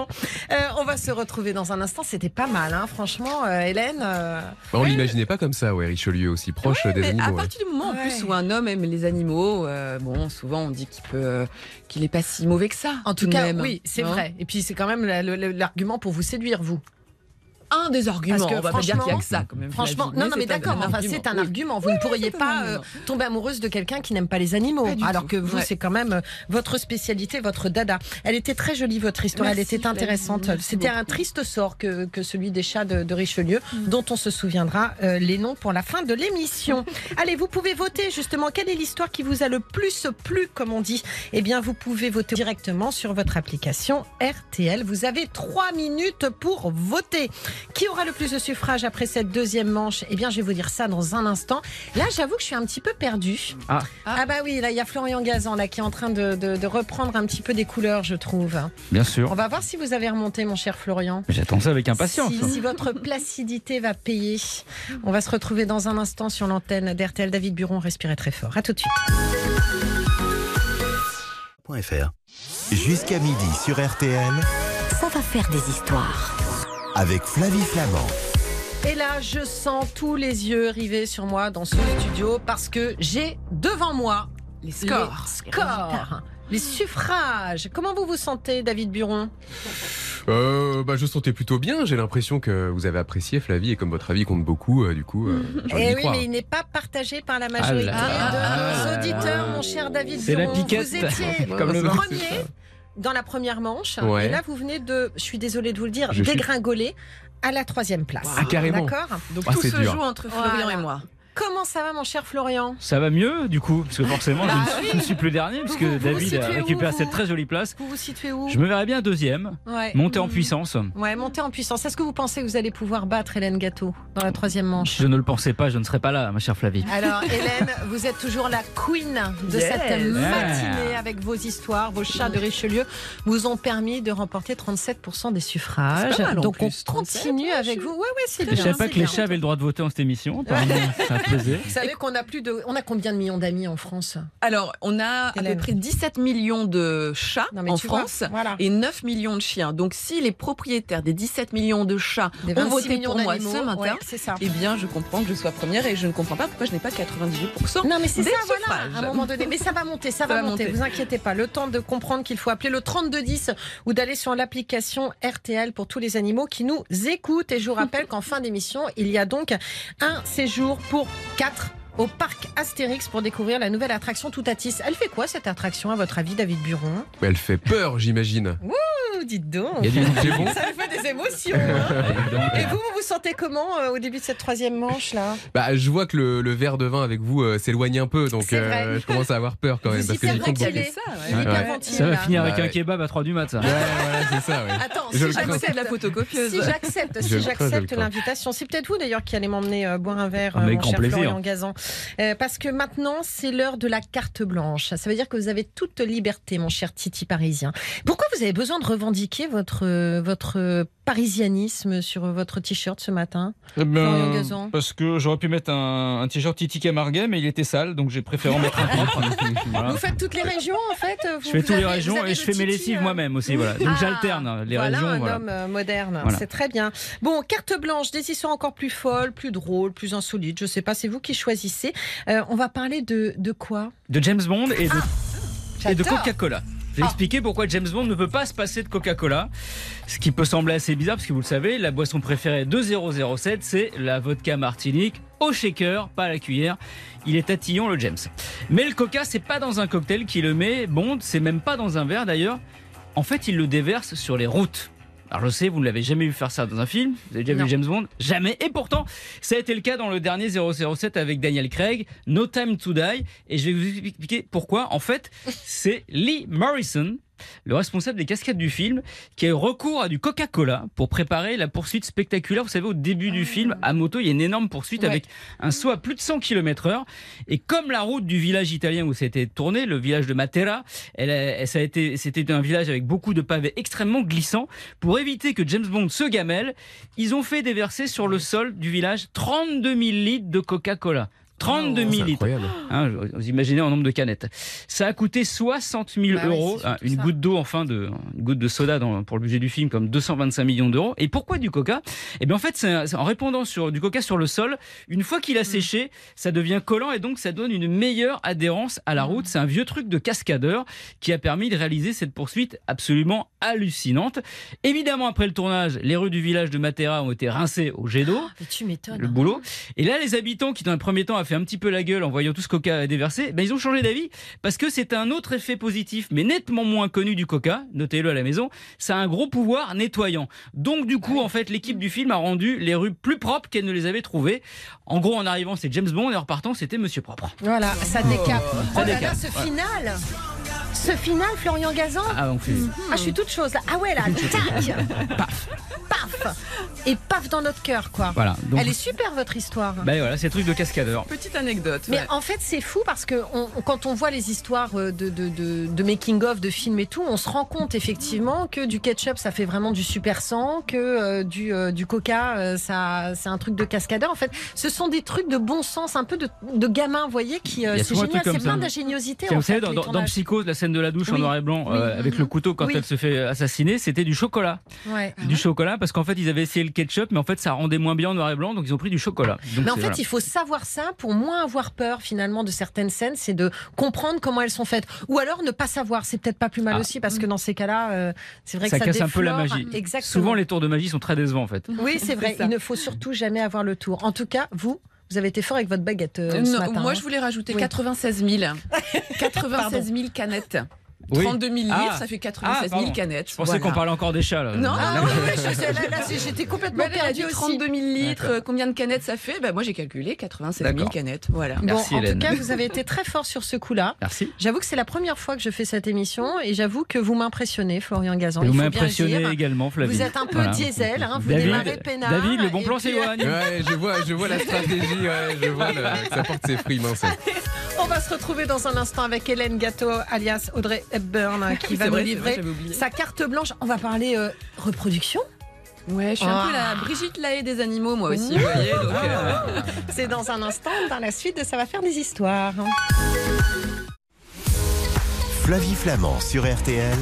Euh, on va se retrouver dans un instant. C'était pas mal, hein, franchement, euh, Hélène. euh, Bah, on l'imaginait pas comme ça, ouais, Richelieu aussi proche des Mais à animaux. ouais. partir du moment en plus où un homme aime les animaux, euh, bon, souvent on dit qu'il peut, qu'il est pas si mauvais que ça. En tout cas, même. oui, c'est vrai. Et puis c'est quand même l'argument pour vous séduire, vous. Un des arguments. Parce que on va pas dire qu'il a que ça quand même. Franchement, non, non, mais d'accord, enfin, argument. c'est un argument. Vous ne pourriez pas euh, tomber amoureuse de quelqu'un qui n'aime pas les animaux, alors tout. que vous, Ouais. c'est quand même euh, votre spécialité, votre dada. Elle était très jolie, votre histoire. Merci, Elle était intéressante. C'était un. Mm. triste sort que, que celui des chats de, de Richelieu, dont on se souviendra euh, les noms pour la fin de l'émission. Allez, vous pouvez voter justement. Quelle est l'histoire qui vous a le plus plu, comme on dit? Eh bien, vous pouvez voter directement sur votre application RTL. Vous avez trois minutes pour voter. Qui aura le plus de suffrages après cette deuxième manche? Eh bien, je vais vous dire ça dans un instant. Là, j'avoue que je suis un petit peu perdue. Ah. Ah bah oui, là, il y a Florian Gazan là qui est en train de, de- de reprendre un petit peu des couleurs, je trouve. Bien sûr. On va voir si vous avez remonté, mon cher Florian. J'attends ça avec impatience. Si, si votre placidité va payer. On va se retrouver dans un instant sur l'antenne d'RTL. David Buron, respirez très fort. À tout de suite. .fr. Jusqu'à midi sur RTL Ça va faire des histoires. Avec Flavie Flamand. Et là, je sens tous les yeux rivés sur moi dans ce studio parce que j'ai devant moi Les scores. les scores, les suffrages. Comment vous vous sentez, David Buron? Euh, bah, je sentais plutôt bien. J'ai l'impression que vous avez apprécié Flavie et comme votre avis compte beaucoup, euh, du coup, euh, j'ai envie Eh oui, croire. mais il n'est pas partagé par la majorité Ah là de là. nos auditeurs, mon cher David C'est la piquette. Vous étiez Comme le premier dans la première manche. Ouais. Et là, vous venez de, je suis désolée de vous le dire, Je suis- dégringoler à la troisième place. Ah, carrément. D'accord? Donc Ah, tout se dur. joue entre Florian Voilà. et moi. Comment ça va, mon cher Florian Ça va mieux, du coup, parce que forcément, je, ne suis- je ne suis plus dernier, puisque Vous- vous vous David a où, récupéré vous cette très jolie place. Vous vous situez où Je me verrais bien deuxième, Ouais. monter en Mhm. puissance. Ouais, monter en puissance. Est-ce que vous pensez que vous allez pouvoir battre Hélène Gâteau dans la troisième manche Je ne le pensais pas, je ne serais pas là, ma chère Flavie. Alors, Hélène, vous êtes toujours la queen de Yes. cette matinée avec vos histoires. Vos chats de Richelieu vous ont permis de remporter 37% des suffrages. Pas mal en Donc, on plus, 37, continue avec vous. Ouais, ouais, c'est Je ne savais pas que les chats avaient le droit de voter dans cette émission. Pesé. Vous savez qu'on a plus de. On a combien de millions d'amis en France? Alors, on a à peu près 17 millions de chats Non, en vois, France. Voilà. Et 9 millions de chiens. Donc, si les propriétaires des 17 millions de chats ont 26 voté pour moi ce matin, Ouais, ça. eh bien, je comprends que je sois première et je ne comprends pas pourquoi je n'ai pas 98%. Non, mais c'est ça, voilà, à un moment donné. Mais ça va monter, ça, va, va monter. monter. Vous inquiétez pas. Le temps de comprendre qu'il faut appeler le 3210 ou d'aller sur l'application RTL pour tous les animaux qui nous écoutent. Et je vous rappelle qu'en fin d'émission, il y a donc un séjour pour 4 au parc Astérix pour découvrir la nouvelle attraction Toutatis. Elle fait quoi cette attraction à votre avis, David Buron? Elle fait peur, j'imagine. Oh, dites donc. Il y a du C'est bon Ça me fait des émotions. hein. Et vous, vous vous sentez comment euh, au début de cette troisième manche là? Bah, je vois que le, le verre de vin avec vous euh, s'éloigne un peu, donc euh, je commence à avoir peur quand même. Vous parce que compte ça, ouais. Ça va finir avec Ouais. un kebab à 3 du mat, ça. Ouais, voilà, c'est ça, ouais. Attends, Je si j'accepte la photocopieuse. Si j'accepte, si l'invitation, c'est peut-être vous d'ailleurs qui allez m'emmener euh, boire un verre, euh, Avec mon grand cher plaisir. Florian Gazan, Euh, parce que maintenant c'est l'heure de la carte blanche. Ça veut dire que vous avez toute liberté, mon cher Titi parisien. Pourquoi vous avez besoin de revendiquer votre votre parisianisme sur votre t-shirt ce matin Eh Gazan. parce que j'aurais pu mettre un, un t-shirt Titi Camarguais, mais il était sale, donc j'ai préféré en mettre un propre. Voilà. Vous faites toutes les régions en fait vous- Je fais toutes les régions et je fais mes lessives euh, moi-même aussi. Voilà. Donc Ah, j'alterne les voilà régions. un voilà. homme euh, moderne, Voilà. c'est très bien. Bon, carte blanche, des histoires encore plus folles, plus drôles, plus insolites. Je sais pas, c'est vous qui choisissez. Euh, on va parler de de quoi? De James Bond et de, et de J'adore. Coca-Cola. Ah. expliquer pourquoi James Bond ne peut pas se passer de Coca-Cola. Ce qui peut sembler assez bizarre, parce que vous le savez, la boisson préférée de 007, c'est la vodka martinique au shaker, pas à la cuillère. Il est tatillon, le James. Mais le Coca, c'est pas dans un cocktail qu'il le met. Bond, c'est même pas dans un verre d'ailleurs. En fait, il le déverse sur les routes. Alors je sais, vous ne l'avez jamais vu faire ça dans un film, vous avez déjà Non. vu James Bond Jamais. Et pourtant, ça a été le cas dans le dernier 007 avec Daniel Craig, No Time to Die. Et je vais vous expliquer pourquoi. En fait, c'est Lee Morrison, le responsable des cascades du film, qui a eu recours à du Coca-Cola pour préparer la poursuite spectaculaire. Vous savez, au début du film, à moto, il y a une énorme poursuite Ouais. avec un saut à plus de 100 km heure. Et comme la route du village italien où c'était tourné, le village de Matera, elle, a- elle- ça a été, c'était un village avec beaucoup de pavés extrêmement glissants. Pour éviter que James Bond se gamelle, ils ont fait déverser sur le sol du village 32 000 litres de Coca-Cola. 32 000 C'est litres. Hein, vous imaginez en nombre de canettes. Ça a coûté 60 000 Bah euros, hein, une ça. goutte d'eau, enfin, de, une goutte de soda dans- pour le budget du film, comme 225 millions d'euros. Et pourquoi du coca? Eh bien, en fait, c'est en répandant sur du coca sur le sol, une fois Mm. qu'il a séché, ça devient collant et donc ça donne une meilleure adhérence à la Mm. route. C'est un vieux truc de cascadeur qui a permis de réaliser cette poursuite absolument hallucinante. Évidemment, après le tournage, les rues du village de Matera ont été rincées au jet d'eau Mais tu m'étonnes. le boulot. Et là, les habitants qui, dans un premier temps, fait un petit peu la gueule en voyant tout ce coca déversé, ben, ils ont changé d'avis parce que c'est un autre effet positif, mais nettement moins connu du coca. Notez-le à la maison. Ça a un gros pouvoir nettoyant. Donc, du coup, en fait, l'équipe du film a rendu les rues plus propres qu'elle ne les avait trouvées. En gros, en arrivant, c'est James Bond et en repartant, c'était Monsieur Propre. Voilà, ça décape. Ça Oh là là, décape, ce final Ce final, Florian Gazan Ah, on fait. Ah, je suis toute chose là. Ah ouais, là, tac Paf Paf Et paf dans notre cœur, quoi. Voilà. Donc, Elle est super, votre histoire. ben voilà, c'est truc de cascadeur. Petite anecdote. Mais ouais. en fait, c'est fou parce que on- quand on voit les histoires euh, de, de, de, de making-of, de films et tout, on se rend compte effectivement que du ketchup, ça fait vraiment du super sang, que euh, du, euh, du coca, euh, ça, c'est un truc de cascadeur. En fait, ce sont des trucs de bon sens, un peu de, de gamin, vous voyez, qui euh, Il y a c'est souvent un génial. truc C'est plein d'ingéniosité. Tiens, en vous savez, fait, dans, les dans- dans tournages. Psychose, la scène de la douche en noir et blanc, Oui. euh, avec le couteau quand Oui. elle se fait assassiner, c'était du chocolat. Ouais. du chocolat parce qu'en fait ils avaient essayé le ketchup mais en fait ça rendait moins bien en noir et blanc donc ils ont pris du chocolat. Donc, Mais en fait, voilà. il faut savoir ça pour moins avoir peur finalement de certaines scènes, c'est de comprendre comment elles sont faites. Ou alors ne pas savoir, c'est peut-être pas plus mal Ah. aussi parce que dans ces cas-là, euh, c'est vrai ça que ça casse un peu la magie. Exactement. Souvent les tours de magie sont très décevants en fait. Oui, c'est vrai. Il ne faut surtout jamais avoir le tour. En tout cas, vous, vous avez été fort avec votre baguette euh, ce Non, matin. moi, hein. je voulais rajouter Oui. 96 000. 96 000 canettes. Oui. 32 000 litres, Ah. ça fait Ah, 96 000 pardon. canettes. Je pensais Voilà. qu'on parlait encore des chats là. Non, Ah non, là, là, c'est- j'étais complètement Mais elle a dit perdue aussi. 32 000 litres, euh, combien de canettes ça fait? Bah, Moi j'ai calculé 96 000 D'accord. canettes. Voilà. Bon, Merci, en Hélène. tout cas, vous avez été très fort sur ce coup-là. Merci. J'avoue que c'est la première fois que je fais cette émission et j'avoue que vous m'impressionnez, Florian Gazan. Vous m'impressionnez également Flavie. Vous êtes un peu Voilà. diesel, hein, vous David, démarrez peinard. David, le bon plan puis, s'éloigne. Ouais, je vois, je vois la stratégie, ouais, je vois le- que ça porte ses fruits minces. On va se retrouver dans un instant avec Hélène Gâteau, alias Audrey Hepburn, qui va nous vrai, c'est vrai, livrer sa carte blanche. On va parler euh, reproduction. Ouais, je suis un peu Ah. la Brigitte Lahaye des animaux, moi aussi, vous voyez. donc, euh, C'est dans un instant, dans la suite de Ça va faire des histoires. Flavie Flamand sur RTL.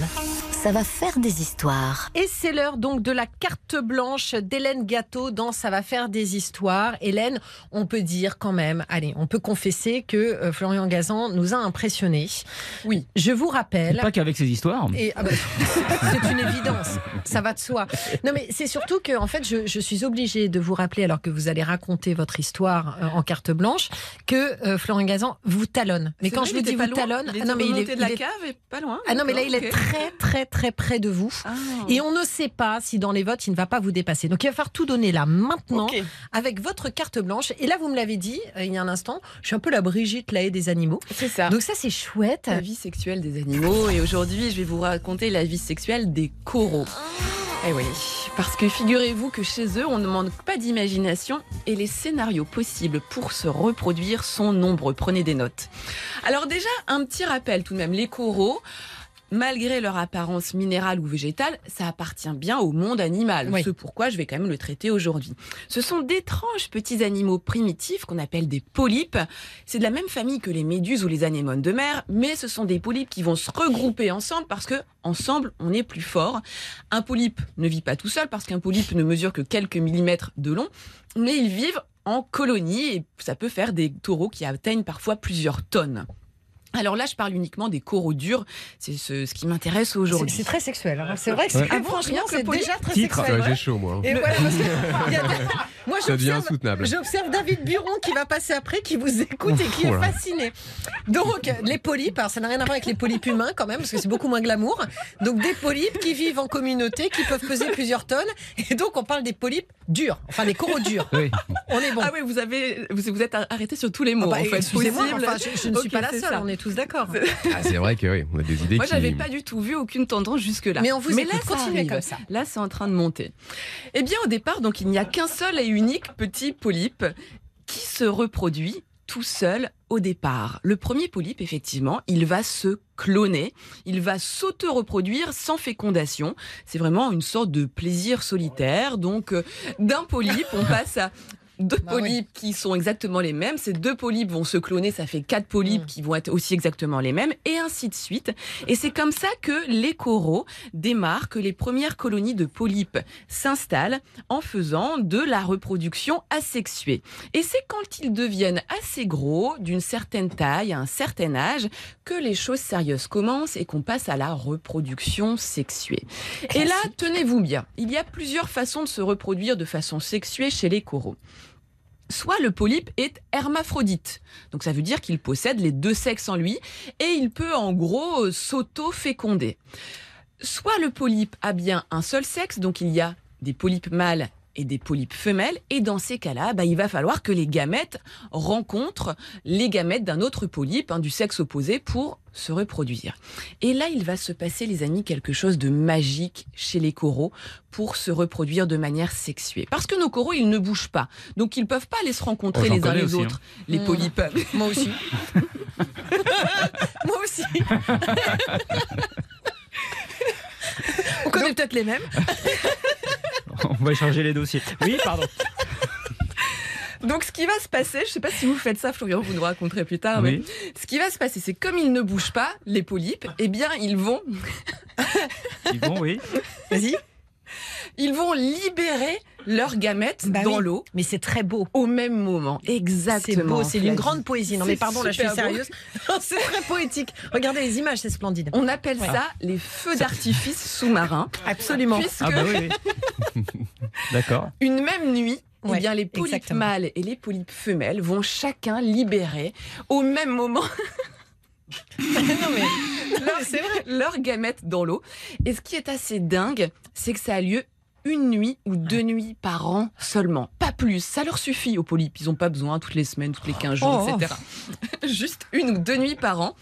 Ça va faire des histoires. Et c'est l'heure donc de la carte blanche d'Hélène Gâteau dans Ça va faire des histoires. Hélène, on peut dire quand même, allez, on peut confesser que euh, Florian Gazan nous a impressionnés. Oui. Je vous rappelle. Pas qu'avec ces histoires. Et, ah bah, c'est une évidence, ça va de soi. Non mais c'est surtout que en fait je, je suis obligée de vous rappeler alors que vous allez raconter votre histoire euh, en carte blanche que euh, Florian Gazan vous talonne. Mais quand vrai, je vous dis vous talonne, il ah était non mais il est, de la il est- cave et pas loin. ah non mais là il est ok. très très très près de vous. Ah. Et on ne sait pas si dans les votes, il ne va pas vous dépasser. Donc il va falloir tout donner là, maintenant, avec votre carte blanche. Et là, vous me l'avez dit euh, il y a un instant, je suis un peu la Brigitte Lahaye des animaux. C'est ça. Donc ça, c'est chouette. La vie sexuelle des animaux. Et aujourd'hui, je vais vous raconter la vie sexuelle des coraux. Eh oui, parce que figurez-vous que chez eux, on ne manque pas d'imagination et les scénarios possibles pour se reproduire sont nombreux. Prenez des notes. Alors déjà, un petit rappel tout de même. Les coraux, malgré leur apparence minérale ou végétale, ça appartient bien au monde animal. Oui. Ce pourquoi je vais quand même le traiter aujourd'hui. Ce sont d'étranges petits animaux primitifs qu'on appelle des polypes. C'est de la même famille que les méduses ou les anémones de mer, mais ce sont des polypes qui vont se regrouper ensemble parce que ensemble on est plus fort. Un polype ne vit pas tout seul parce qu'un polype ne mesure que quelques millimètres de long, mais ils vivent en colonie et ça peut faire des taureaux qui atteignent parfois plusieurs tonnes. Alors là, je parle uniquement des coraux durs. C'est ce, ce qui m'intéresse aujourd'hui. c'est très sexuel. hein. C'est vrai que Ouais. c'est Ah bon, franchement, c'est déjà très Titre. sexuel. Ouais, J'ai chaud, moi. Et voilà, parce que il y a- moi, Ça devient j'observe- insoutenable. J'observe David Buron qui va passer après, qui vous écoute et qui est fasciné. Donc, les polypes, alors ça n'a rien à voir avec les polypes humains quand même, parce que c'est beaucoup moins glamour. Donc, des polypes qui vivent en communauté, qui peuvent peser plusieurs tonnes. Et donc, on parle des polypes durs, enfin des coraux durs. Oui. On est bon. Ah oui, vous avez, vous, vous êtes arrêté sur tous les mots. Ah bah, en fait. Possible. enfin, je, je ne suis pas la seule, ça. on est tous d'accord. Ah, c'est vrai que oui, on a des idées Moi, qui. j'avais pas du tout vu aucune tendance jusque-là. Mais on vous écoute, là, ça continuez comme ça. Là, c'est en train de monter. Eh bien, au départ, donc, il n'y a qu'un seul et unique petit polype qui se reproduit tout seul au départ. Le premier polype, effectivement, il va se cloner, il va s'auto-reproduire sans fécondation. C'est vraiment une sorte de plaisir solitaire. Donc, euh, d'un polype, on passe à deux Bah oui. polypes qui sont exactement les mêmes. Ces deux polypes vont se cloner, ça fait quatre polypes Mm. qui vont être aussi exactement les mêmes, et ainsi de suite. Et c'est comme ça que les coraux démarrent, que les premières colonies de polypes s'installent en faisant de la reproduction asexuée. Et c'est quand ils deviennent assez gros, d'une certaine taille, à un certain âge, que les choses sérieuses commencent et qu'on passe à la reproduction sexuée. Et là, tenez-vous bien, il y a plusieurs façons de se reproduire de façon sexuée chez les coraux. Soit le polype est hermaphrodite, donc ça veut dire qu'il possède les deux sexes en lui et il peut en gros euh, s'auto-féconder. Soit le polype a bien un seul sexe, donc il y a des polypes mâles et des polypes femelles, et dans ces cas-là, bah, il va falloir que les gamètes rencontrent les gamètes d'un autre polype, hein, du sexe opposé, pour se reproduire. Et là, il va se passer, les amis, quelque chose de magique chez les coraux pour se reproduire de manière sexuée. Parce que nos coraux, ils ne bougent pas. Donc, ils peuvent pas aller se rencontrer Oh, les uns les aussi, autres, les Mm. polypes. Moi aussi. Moi aussi. On connaît peut-être les mêmes. On va échanger les dossiers. Oui, pardon. Donc, ce qui va se passer, je sais pas si vous faites ça, Florian, vous nous raconterez plus tard, mais ce qui va se passer, c'est comme ils ne bougent pas, les polypes, eh bien, ils vont, Ils vont, oui. Vas-y. Ils vont libérer leurs gamètes Bah dans oui. l'eau Mais c'est très beau. au même moment. Exactement. C'est beau, c'est Flavie. grande poésie. Non mais pardon, là je suis sérieuse. c'est très poétique. Regardez les images, c'est splendide. On appelle ça les feux d'artifice sous-marins. Absolument. Puisque Ah bah oui, oui. D'accord. une même nuit, eh Ouais, bien, les polypes exactement. mâles et les polypes femelles vont chacun libérer au même moment non mais, non, c'est vrai. leurs gamètes dans l'eau. Et ce qui est assez dingue, c'est que ça a lieu une nuit ou deux nuits par an seulement. Pas plus. Ça leur suffit aux polypes. Ils n'ont pas besoin toutes les semaines, toutes les 15 jours, Oh, etc. Juste une ou deux nuits par an.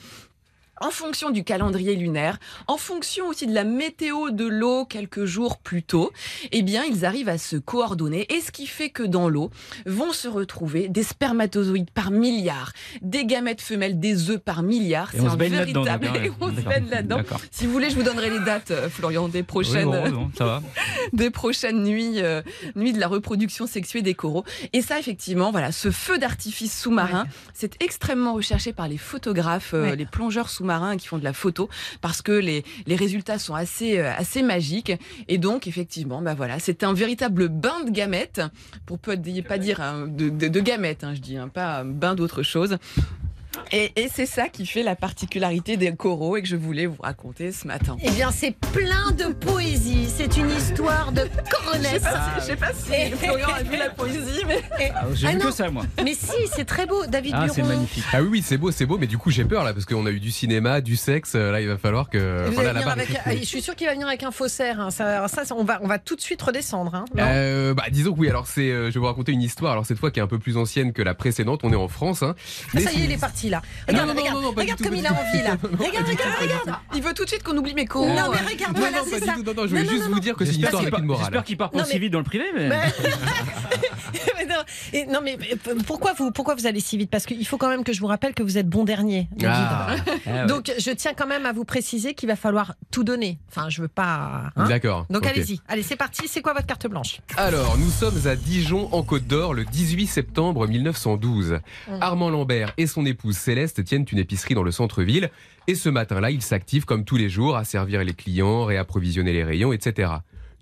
En fonction du calendrier lunaire, en fonction aussi de la météo de l'eau quelques jours plus tôt, eh bien, ils arrivent à se coordonner. Et ce qui fait que dans l'eau vont se retrouver des spermatozoïdes par milliards, des gamètes femelles, des œufs par milliards. Et C'est on un se baigne là-dedans. véritable. Et on se baigne là-dedans. Si vous voulez, je vous donnerai les dates, euh, Florian, des Oui, prochaines, bon, bon, ça va. des prochaines nuits, euh, nuits de la reproduction sexuée des coraux. Et ça, effectivement, voilà, ce feu d'artifice sous-marin, c'est extrêmement recherché par les photographes, euh, Ouais. les plongeurs sous-marins qui font de la photo, parce que les, les résultats sont assez, euh, assez magiques. Et donc, effectivement, bah voilà, c'est un véritable bain de gamètes, pour dire, pas dire hein, de, de- hein, je dis, hein, pas un bain d'autre chose. Et, et c'est ça qui fait la particularité des coraux et que je voulais vous raconter ce matin. Eh bien, c'est plein de poésie. C'est une histoire de Je sais coronesse. pas si, je sais pas si Florian a vu la poésie, mais Ah, J'ai Ah vu non. que ça, moi. Mais si, c'est très beau, David Ah, c'est magnifique. Ah oui, oui, c'est beau, c'est beau, mais du coup j'ai peur là parce qu'on a eu du cinéma, du sexe. euh, Là, il va falloir que. Vous voilà, allez venir là-bas. avec, je suis sûre qu'il va venir avec un faussaire. hein. Ça, on va, on va tout de suite redescendre. hein. Non Euh, bah, disons que oui. Alors c'est, euh, je vais vous raconter une histoire. Alors cette fois qui est un peu plus ancienne que la précédente. On est en France. Hein, Ah, ça y est, il est parti là. Regarde, non, non, regarde, non, regarde tout, comme il a envie là. Regarde, regarde, regarde. il veut tout de suite qu'on oublie mes coraux. Non, mais regarde, voilà, c'est ça. Non, non, je non, juste vous dire que c'est une histoire avec une morale. j'espère qu'il part pas mais- vite dans le privé, mais. Non, et non, mais pourquoi vous, pourquoi vous allez si vite? Parce qu'il faut quand même que je vous rappelle que vous êtes bon dernier. Ah, Ah ouais. Donc, je tiens quand même à vous préciser qu'il va falloir tout donner. Enfin, je veux pas. hein. d'accord. Donc, allez-y. Allez, c'est parti. C'est quoi votre carte blanche? Alors, nous sommes à Dijon, en Côte d'Or, le 18 septembre 1912. Mm. Armand Lambert et son épouse Céleste tiennent une épicerie dans le centre-ville. Et ce matin-là, ils s'activent comme tous les jours à servir les clients, réapprovisionner les rayons, etc.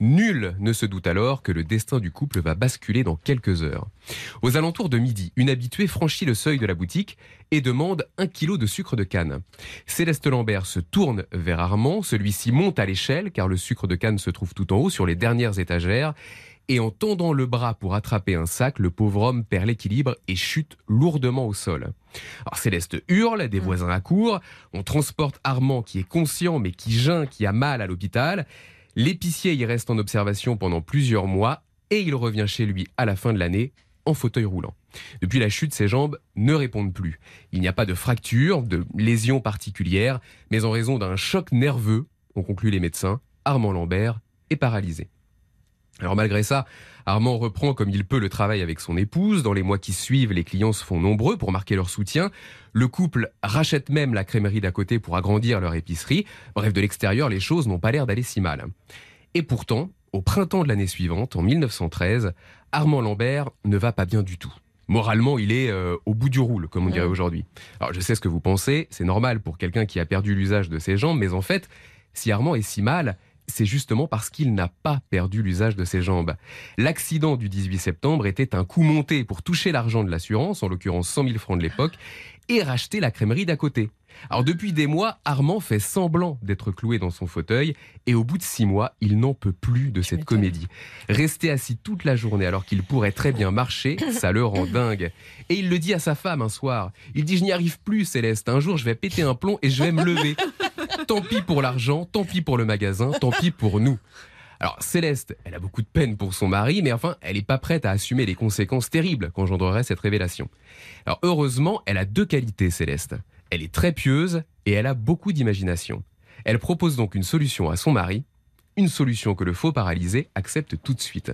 Nul ne se doute alors que le destin du couple va basculer dans quelques heures. Aux alentours de midi, une habituée franchit le seuil de la boutique et demande un kilo de sucre de canne. Céleste Lambert se tourne vers Armand, celui-ci monte à l'échelle car le sucre de canne se trouve tout en haut sur les dernières étagères et en tendant le bras pour attraper un sac, le pauvre homme perd l'équilibre et chute lourdement au sol. Alors Céleste hurle, des voisins accourent, on transporte Armand qui est conscient mais qui geint, qui a mal à l'hôpital. L'épicier y reste en observation pendant plusieurs mois et il revient chez lui à la fin de l'année en fauteuil roulant. Depuis la chute, ses jambes ne répondent plus. Il n'y a pas de fracture, de lésion particulière, mais en raison d'un choc nerveux, ont conclu les médecins, Armand Lambert est paralysé. Alors malgré ça, Armand reprend comme il peut le travail avec son épouse. Dans les mois qui suivent, les clients se font nombreux pour marquer leur soutien. Le couple rachète même la crèmerie d'à côté pour agrandir leur épicerie. Bref, de l'extérieur, les choses n'ont pas l'air d'aller si mal. Et pourtant, au printemps de l'année suivante, en 1913, Armand Lambert ne va pas bien du tout. Moralement, il est euh, au bout du roule, comme on dirait aujourd'hui. Alors je sais ce que vous pensez, c'est normal pour quelqu'un qui a perdu l'usage de ses jambes, mais en fait, si Armand est si mal, c'est justement parce qu'il n'a pas perdu l'usage de ses jambes. L'accident du 18 septembre était un coup monté pour toucher l'argent de l'assurance, en l'occurrence 100 000 francs de l'époque, et racheter la crèmerie d'à côté. Alors depuis des mois, Armand fait semblant d'être cloué dans son fauteuil et au bout de six mois, il n'en peut plus de cette comédie. Rester assis toute la journée alors qu'il pourrait très bien marcher, ça le rend dingue. Et il le dit à sa femme un soir. Il dit je n'y arrive plus Céleste, un jour je vais péter un plomb et je vais me lever. Tant pis pour l'argent, tant pis pour le magasin, tant pis pour nous. Alors Céleste, elle a beaucoup de peine pour son mari, mais enfin, elle n'est pas prête à assumer les conséquences terribles qu'engendrerait cette révélation. Alors heureusement, elle a deux qualités, Céleste. Elle est très pieuse et elle a beaucoup d'imagination. Elle propose donc une solution à son mari, une solution que le faux paralysé accepte tout de suite.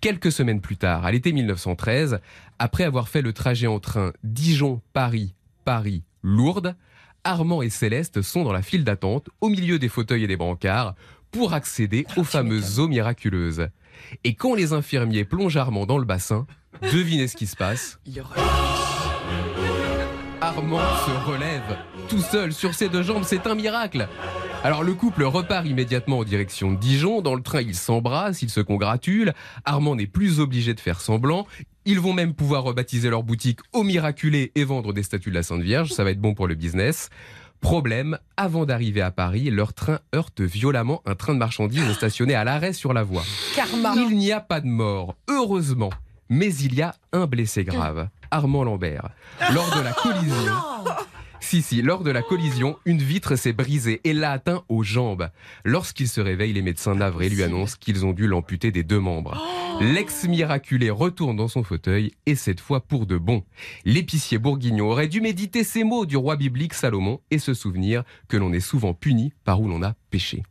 Quelques semaines plus tard, à l'été 1913, après avoir fait le trajet en train Dijon-Paris, Paris-Lourdes, Armand et Céleste sont dans la file d'attente, au milieu des fauteuils et des brancards, pour accéder aux fameuses eaux miraculeuses. Et quand les infirmiers plongent Armand dans le bassin, devinez ce qui se passe. Armand se relève tout seul sur ses deux jambes, c'est un miracle. Alors le couple repart immédiatement en direction de Dijon. Dans le train, ils s'embrassent, ils se congratulent. Armand n'est plus obligé de faire semblant. Ils vont même pouvoir rebaptiser leur boutique au miraculé et vendre des statues de la Sainte Vierge. Ça va être bon pour le business. Problème, avant d'arriver à Paris, leur train heurte violemment un train de marchandises stationné à l'arrêt sur la voie. Karma. Il n'y a pas de mort, heureusement. Mais il y a un blessé grave, Armand Lambert. Lors de la collision. Si, si, lors de la collision, une vitre s'est brisée et l'a atteint aux jambes. Lorsqu'il se réveille, les médecins navrés lui annoncent qu'ils ont dû l'amputer des deux membres. L'ex-miraculé retourne dans son fauteuil et cette fois pour de bon. L'épicier bourguignon aurait dû méditer ces mots du roi biblique Salomon et se souvenir que l'on est souvent puni par où l'on a péché.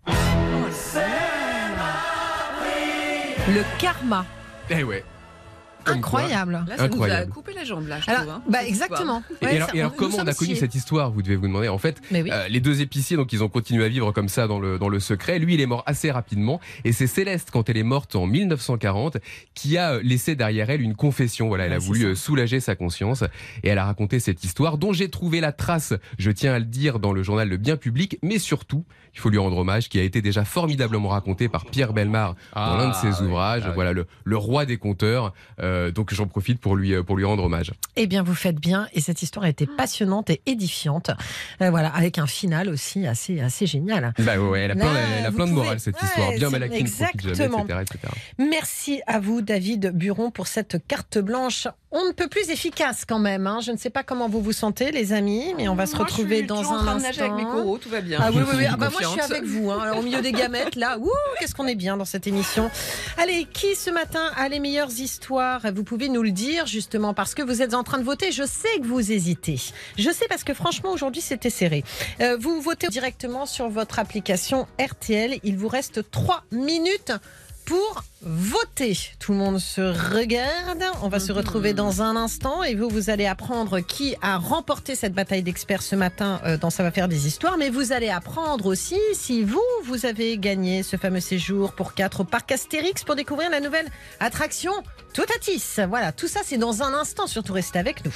Le karma. Eh ouais. Comme quoi. Incroyable. Là, ça nous a Incroyable. coupé la jambe, là, je Alors, trouve. hein, bah exactement. Et alors, ça- et alors, nous comment on a connu cette histoire Vous devez vous demander. En fait, oui. euh, les deux épiciers, donc ils ont continué à vivre comme ça dans le dans le secret. Lui, il est mort assez rapidement, et c'est Céleste, quand elle est morte en 1940, qui a euh, laissé derrière elle une confession. Voilà, elle a Ouais, voulu ça. euh, soulager sa conscience, et elle a raconté cette histoire dont j'ai trouvé la trace. Je tiens à le dire dans le journal Le Bien Public, mais surtout, il faut lui rendre hommage, qui a été déjà formidablement raconté par Pierre Belmar dans l'un de ses Ah, ouvrages. Ah, oui. Voilà, le, le roi des conteurs. Euh, donc j'en profite pour lui euh, pour lui rendre hommage. Eh bien, vous faites bien. Et cette histoire a été passionnante et édifiante. Euh, voilà, avec un final aussi assez, assez génial. Bah ouais, elle a plein, Là, elle a plein de morale cette Ouais, histoire. Bien c'est- mal acquis ne profite jamais, exactement. etc., etc. Merci à vous, David Buron, pour cette carte blanche. On ne peut plus efficace quand même. hein. Je ne sais pas comment vous vous sentez, les amis, mais on va se Moi, retrouver je suis dans un en train de instant. nager avec mes coraux, tout va bien. Ah oui, oui, oui. Ah bah, moi, je suis avec vous. hein. Alors, au milieu des gamètes, là. Ouh, qu'est-ce qu'on est bien dans cette émission. Allez, qui ce matin a les meilleures histoires? Vous pouvez nous le dire, justement, parce que vous êtes en train de voter. Je sais que vous hésitez. Je sais parce que, franchement, aujourd'hui, c'était serré. Euh, vous votez directement sur votre application RTL. Il vous reste trois minutes pour voter. Tout le monde se regarde. On va se retrouver dans un instant et vous, vous allez apprendre qui a remporté cette bataille d'experts ce matin euh, dans Ça va faire des histoires. Mais vous allez apprendre aussi si vous, vous avez gagné ce fameux séjour pour 4 au parc Astérix pour découvrir la nouvelle attraction Totatis. Voilà, tout ça c'est dans un instant. Surtout restez avec nous.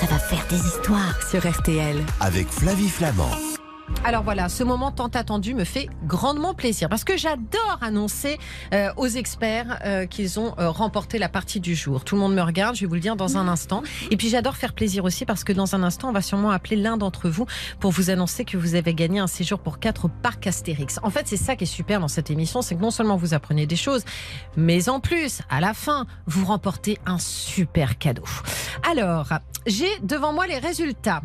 Ça va faire des histoires sur RTL. avec Flavie Flamand. Alors voilà, ce moment tant attendu me fait grandement plaisir parce que j'adore annoncer euh, aux experts euh, qu'ils ont euh, remporté la partie du jour. Tout le monde me regarde, je vais vous le dire dans un instant. Et puis j'adore faire plaisir aussi parce que dans un instant, on va sûrement appeler l'un d'entre vous pour vous annoncer que vous avez gagné un séjour pour quatre au parc Astérix. En fait, c'est ça qui est super dans cette émission, c'est que non seulement vous apprenez des choses, mais en plus, à la fin, vous remportez un super cadeau. Alors, j'ai devant moi les résultats.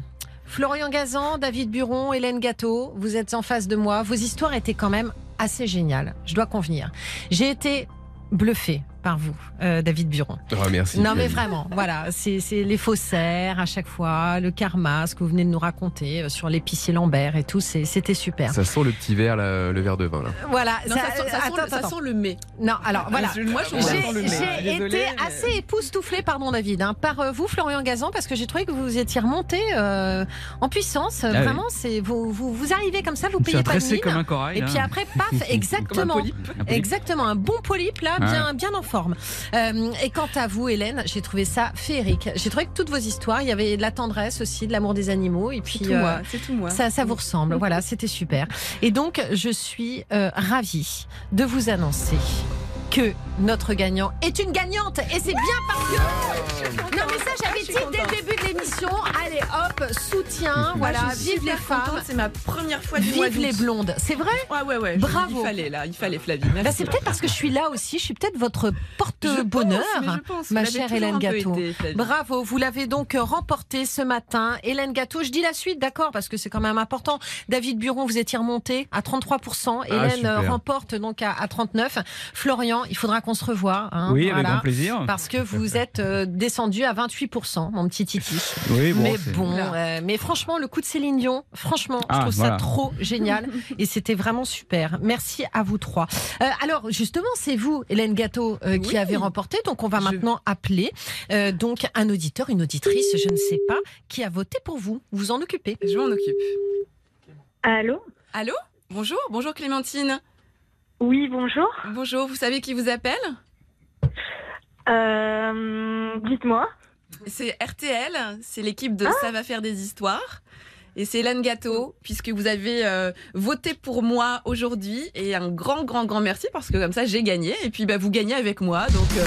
Florian Gazan, David Buron, Hélène Gâteau, vous êtes en face de moi. Vos histoires étaient quand même assez géniales, je dois convenir. J'ai été bluffé par vous, euh, David Buron. Oh, merci. Non mais vraiment, voilà, c'est c'est les faussaires à chaque fois, le karma, ce que vous venez de nous raconter euh, sur l'épicier Lambert et tout, c'était super. Ça sent le petit verre, là, le verre de vin là. Voilà, Non, ça, sent, ça sent- attends, ça attends. sent le mai. Non, alors voilà. je- moi, je J'ai été mais- assez époustouflée, pardon David, hein, par euh, vous, Florian Gazan, parce que j'ai trouvé que vous étiez remonté euh, en puissance. Ah oui. Vraiment, c'est vous, vous, vous arrivez comme ça, vous payez pas de mine. comme un corail. Et puis hein. après, paf, un exactement. polype. Un polype. Exactement, un bon polype là, Ouais. bien, bien en forme. Euh, et quant à vous, Hélène, j'ai trouvé ça féerique. J'ai trouvé que toutes vos histoires, il y avait de la tendresse aussi, de l'amour des animaux, et puis C'est tout euh, moi. Tout moi. ça, ça vous ressemble. Voilà, c'était super. Et donc, je suis euh, ravie de vous annoncer que notre gagnant est une gagnante. Et c'est bien parce que. Non, mais ça, j'avais Je suis dit dès le début de l'émission. Allez, hop, soutien. Moi, Voilà, vive les femmes. C'est ma première fois du mois Vive les blondes. C'est vrai? Ouais, ouais, ouais. Bravo. Il fallait, là. Il fallait, Flavie. Merci. Bah, C'est peut-être parce que je suis là aussi. Je suis peut-être votre porte-bonheur. Je pense, mais je pense. ma chère Hélène Gâteau. Bravo, vous l'avez donc remporté ce matin. Hélène Gâteau, je dis la suite, d'accord, parce que c'est quand même important. David Buron, vous étiez remonté à 33%. Ah, Hélène euh, remporte donc à, à 39%. Florian, il faudra qu'on se revoie. hein, Oui, avec grand plaisir. Parce que vous êtes euh, descendu à 28%, mon petit Titi. Oui, bon, mais bon, euh, mais franchement, le coup de Céline Dion, franchement, je Ah, trouve voilà. ça trop génial et c'était vraiment super. Merci à vous trois. Euh, alors, justement, c'est vous, Hélène Gâteau, euh, qui Oui. avez remporté. Donc, on va Je- maintenant appeler euh, donc un auditeur, une auditrice, je ne sais pas, qui a voté pour vous. Vous en occupez. Je m'en occupe. Allô? Allô? Bonjour, bonjour Clémentine. Oui, bonjour. Bonjour, vous savez qui vous appelle Euh, Dites-moi. C'est RTL, c'est l'équipe de Ça va faire des histoires. Et c'est Hélène Gâteau, puisque vous avez euh, voté pour moi aujourd'hui. Et un grand, grand, grand merci, parce que comme ça, j'ai gagné. Et puis, bah, vous gagnez avec moi. Donc, euh,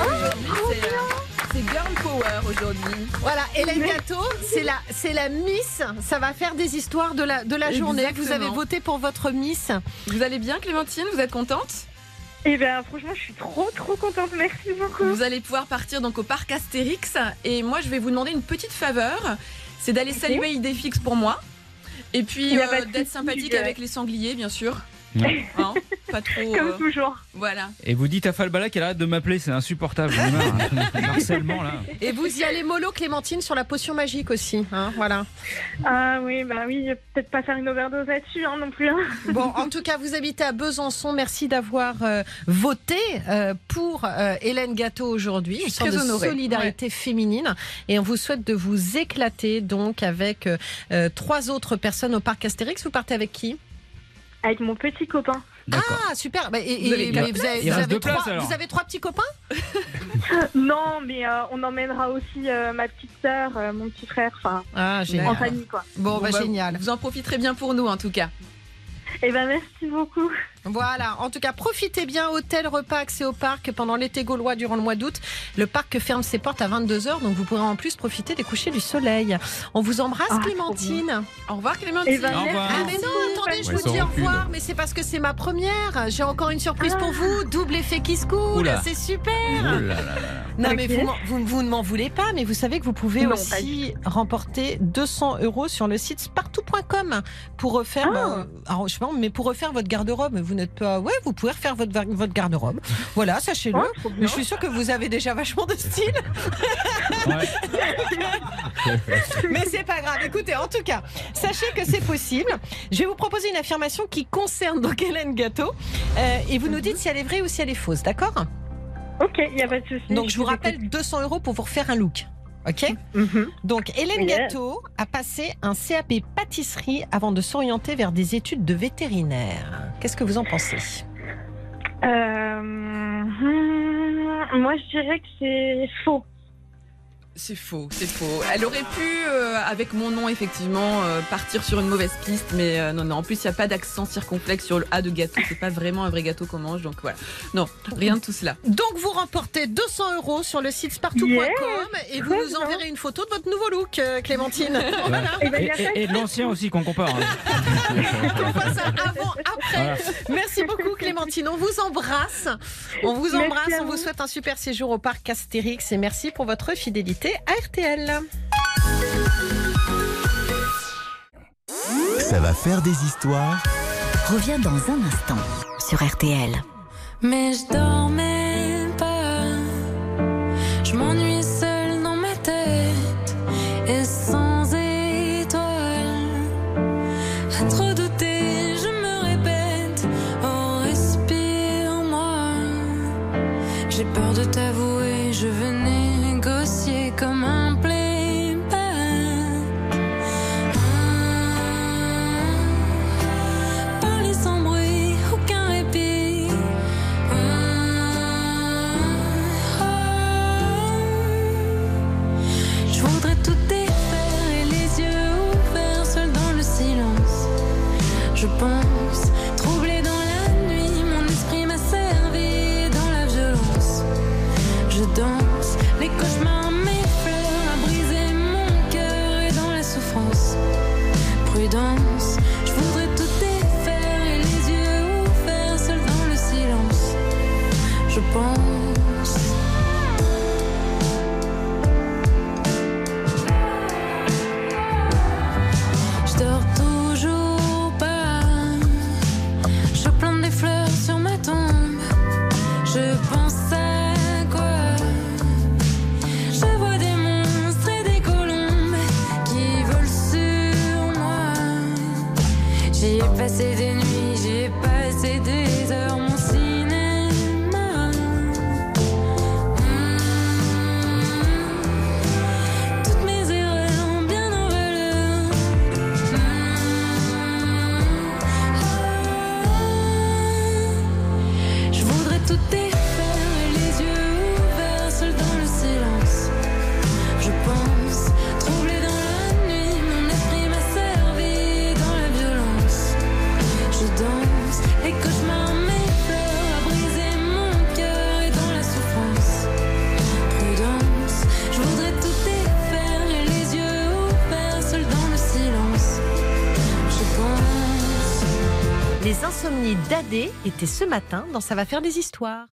euh, c'est Girl Power aujourd'hui. Voilà, Hélène Gâteau, c'est la, c'est la Miss. Ça va faire des histoires de la, de la journée. Vous avez voté pour votre Miss. Vous allez bien, Clémentine? Vous êtes contente? Eh bien, franchement, je suis trop, trop contente. Merci beaucoup. Vous allez pouvoir partir donc au parc Astérix. Et moi, je vais vous demander une petite faveur. C'est d'aller saluer Idéfix pour moi. Et puis euh, d'être sympathique avec les sangliers, bien sûr. Hein Pas trop. Comme euh, toujours. voilà. Et vous dites à Falbala qu'elle arrête de m'appeler, c'est insupportable. hein. Le harcèlement là. Et vous y allez mollo, Clémentine, sur la potion magique aussi. Hein, voilà. Ah oui, bah oui, peut-être pas faire une overdose là-dessus hein, non plus. hein. Bon, en tout cas, vous habitez à Besançon. Merci d'avoir euh, voté euh, pour euh, Hélène Gâteau aujourd'hui. Une suis très de honorée. solidarité féminine. Et on vous souhaite de vous éclater donc avec trois autres personnes au parc Astérix. Vous partez avec qui? Avec mon petit copain. Ah, super. Bah, et, Vous avez mais vous avez, vous places, trois, vous avez trois petits copains? Non, mais euh, on emmènera aussi euh, ma petite sœur, euh, mon petit frère, enfin, Ah, en famille quoi. Bon, Bon, bah, bah, génial. Vous en profiterez bien pour nous, en tout cas. Eh ben, merci beaucoup. Voilà, en tout cas, profitez bien. Hôtel, repas, accès au parc pendant l'été gaulois durant le mois d'août. Le parc ferme ses portes à 22h, donc vous pourrez en plus profiter des couchers du soleil. On vous embrasse, Ah, Clémentine. Au revoir, Clémentine. Eh ben, Au revoir. Ah, mais non, attendez, je Ouais, vous dis au revoir, mais c'est parce que c'est ma première. J'ai encore une surprise Ah. pour vous. Double effet qui se coule. C'est super. Là là là là. Non, mais vous, vous, vous ne m'en voulez pas, mais vous savez que vous pouvez Non, aussi remporter 200 euros sur le site spartou.com pour refaire, Ah. bah, alors, je mais pour refaire votre garde-robe. Vous n'êtes pas, ouais, vous pouvez refaire votre, votre garde-robe. Voilà, sachez-le. Mais je suis sûre que vous avez déjà vachement de style. Ouais. Mais c'est pas grave. Écoutez, en tout cas, sachez que c'est possible. Je vais vous proposer une affirmation qui concerne donc Hélène Gâteau. Euh, et vous nous dites si elle est vraie ou si elle est fausse, d'accord? Ok, il n'y a pas de souci. Donc je vous rappelle 200 euros pour vous refaire un look. Ok Mhm. Donc Hélène Yeah. Gâteau a passé un CAP pâtisserie avant de s'orienter vers des études de vétérinaire. Qu'est-ce que vous en pensez? Euh, hmm, moi, je dirais que c'est faux. C'est faux, c'est faux. Elle aurait pu, euh, avec mon nom, effectivement, euh, partir sur une mauvaise piste, mais euh, non, non. En plus, il n'y a pas d'accent circonflexe sur le A de gâteau. C'est pas vraiment un vrai gâteau qu'on mange, donc voilà. Non, rien de tout cela. Donc vous remportez 200 euros sur le site spartou.com et vous nous enverrez une photo de votre nouveau look, Clémentine. Voilà. Ben, Et, de l'ancien aussi qu'on compare. hein. On voit ça avant, après. Voilà. Merci beaucoup Clémentine. On vous embrasse. On vous embrasse. On vous vous. souhaite un super séjour au parc Astérix et merci pour votre fidélité à RTL. Ça va faire des histoires Reviens dans un instant sur RTL. Mais je dormais pas. Je m'ennuie seule dans ma tête et sans étoiles. À trop douter, je me répète. Oh, respire-moi. J'ai peur de t'avouer, je veux étaient ce matin dans Ça va faire des histoires.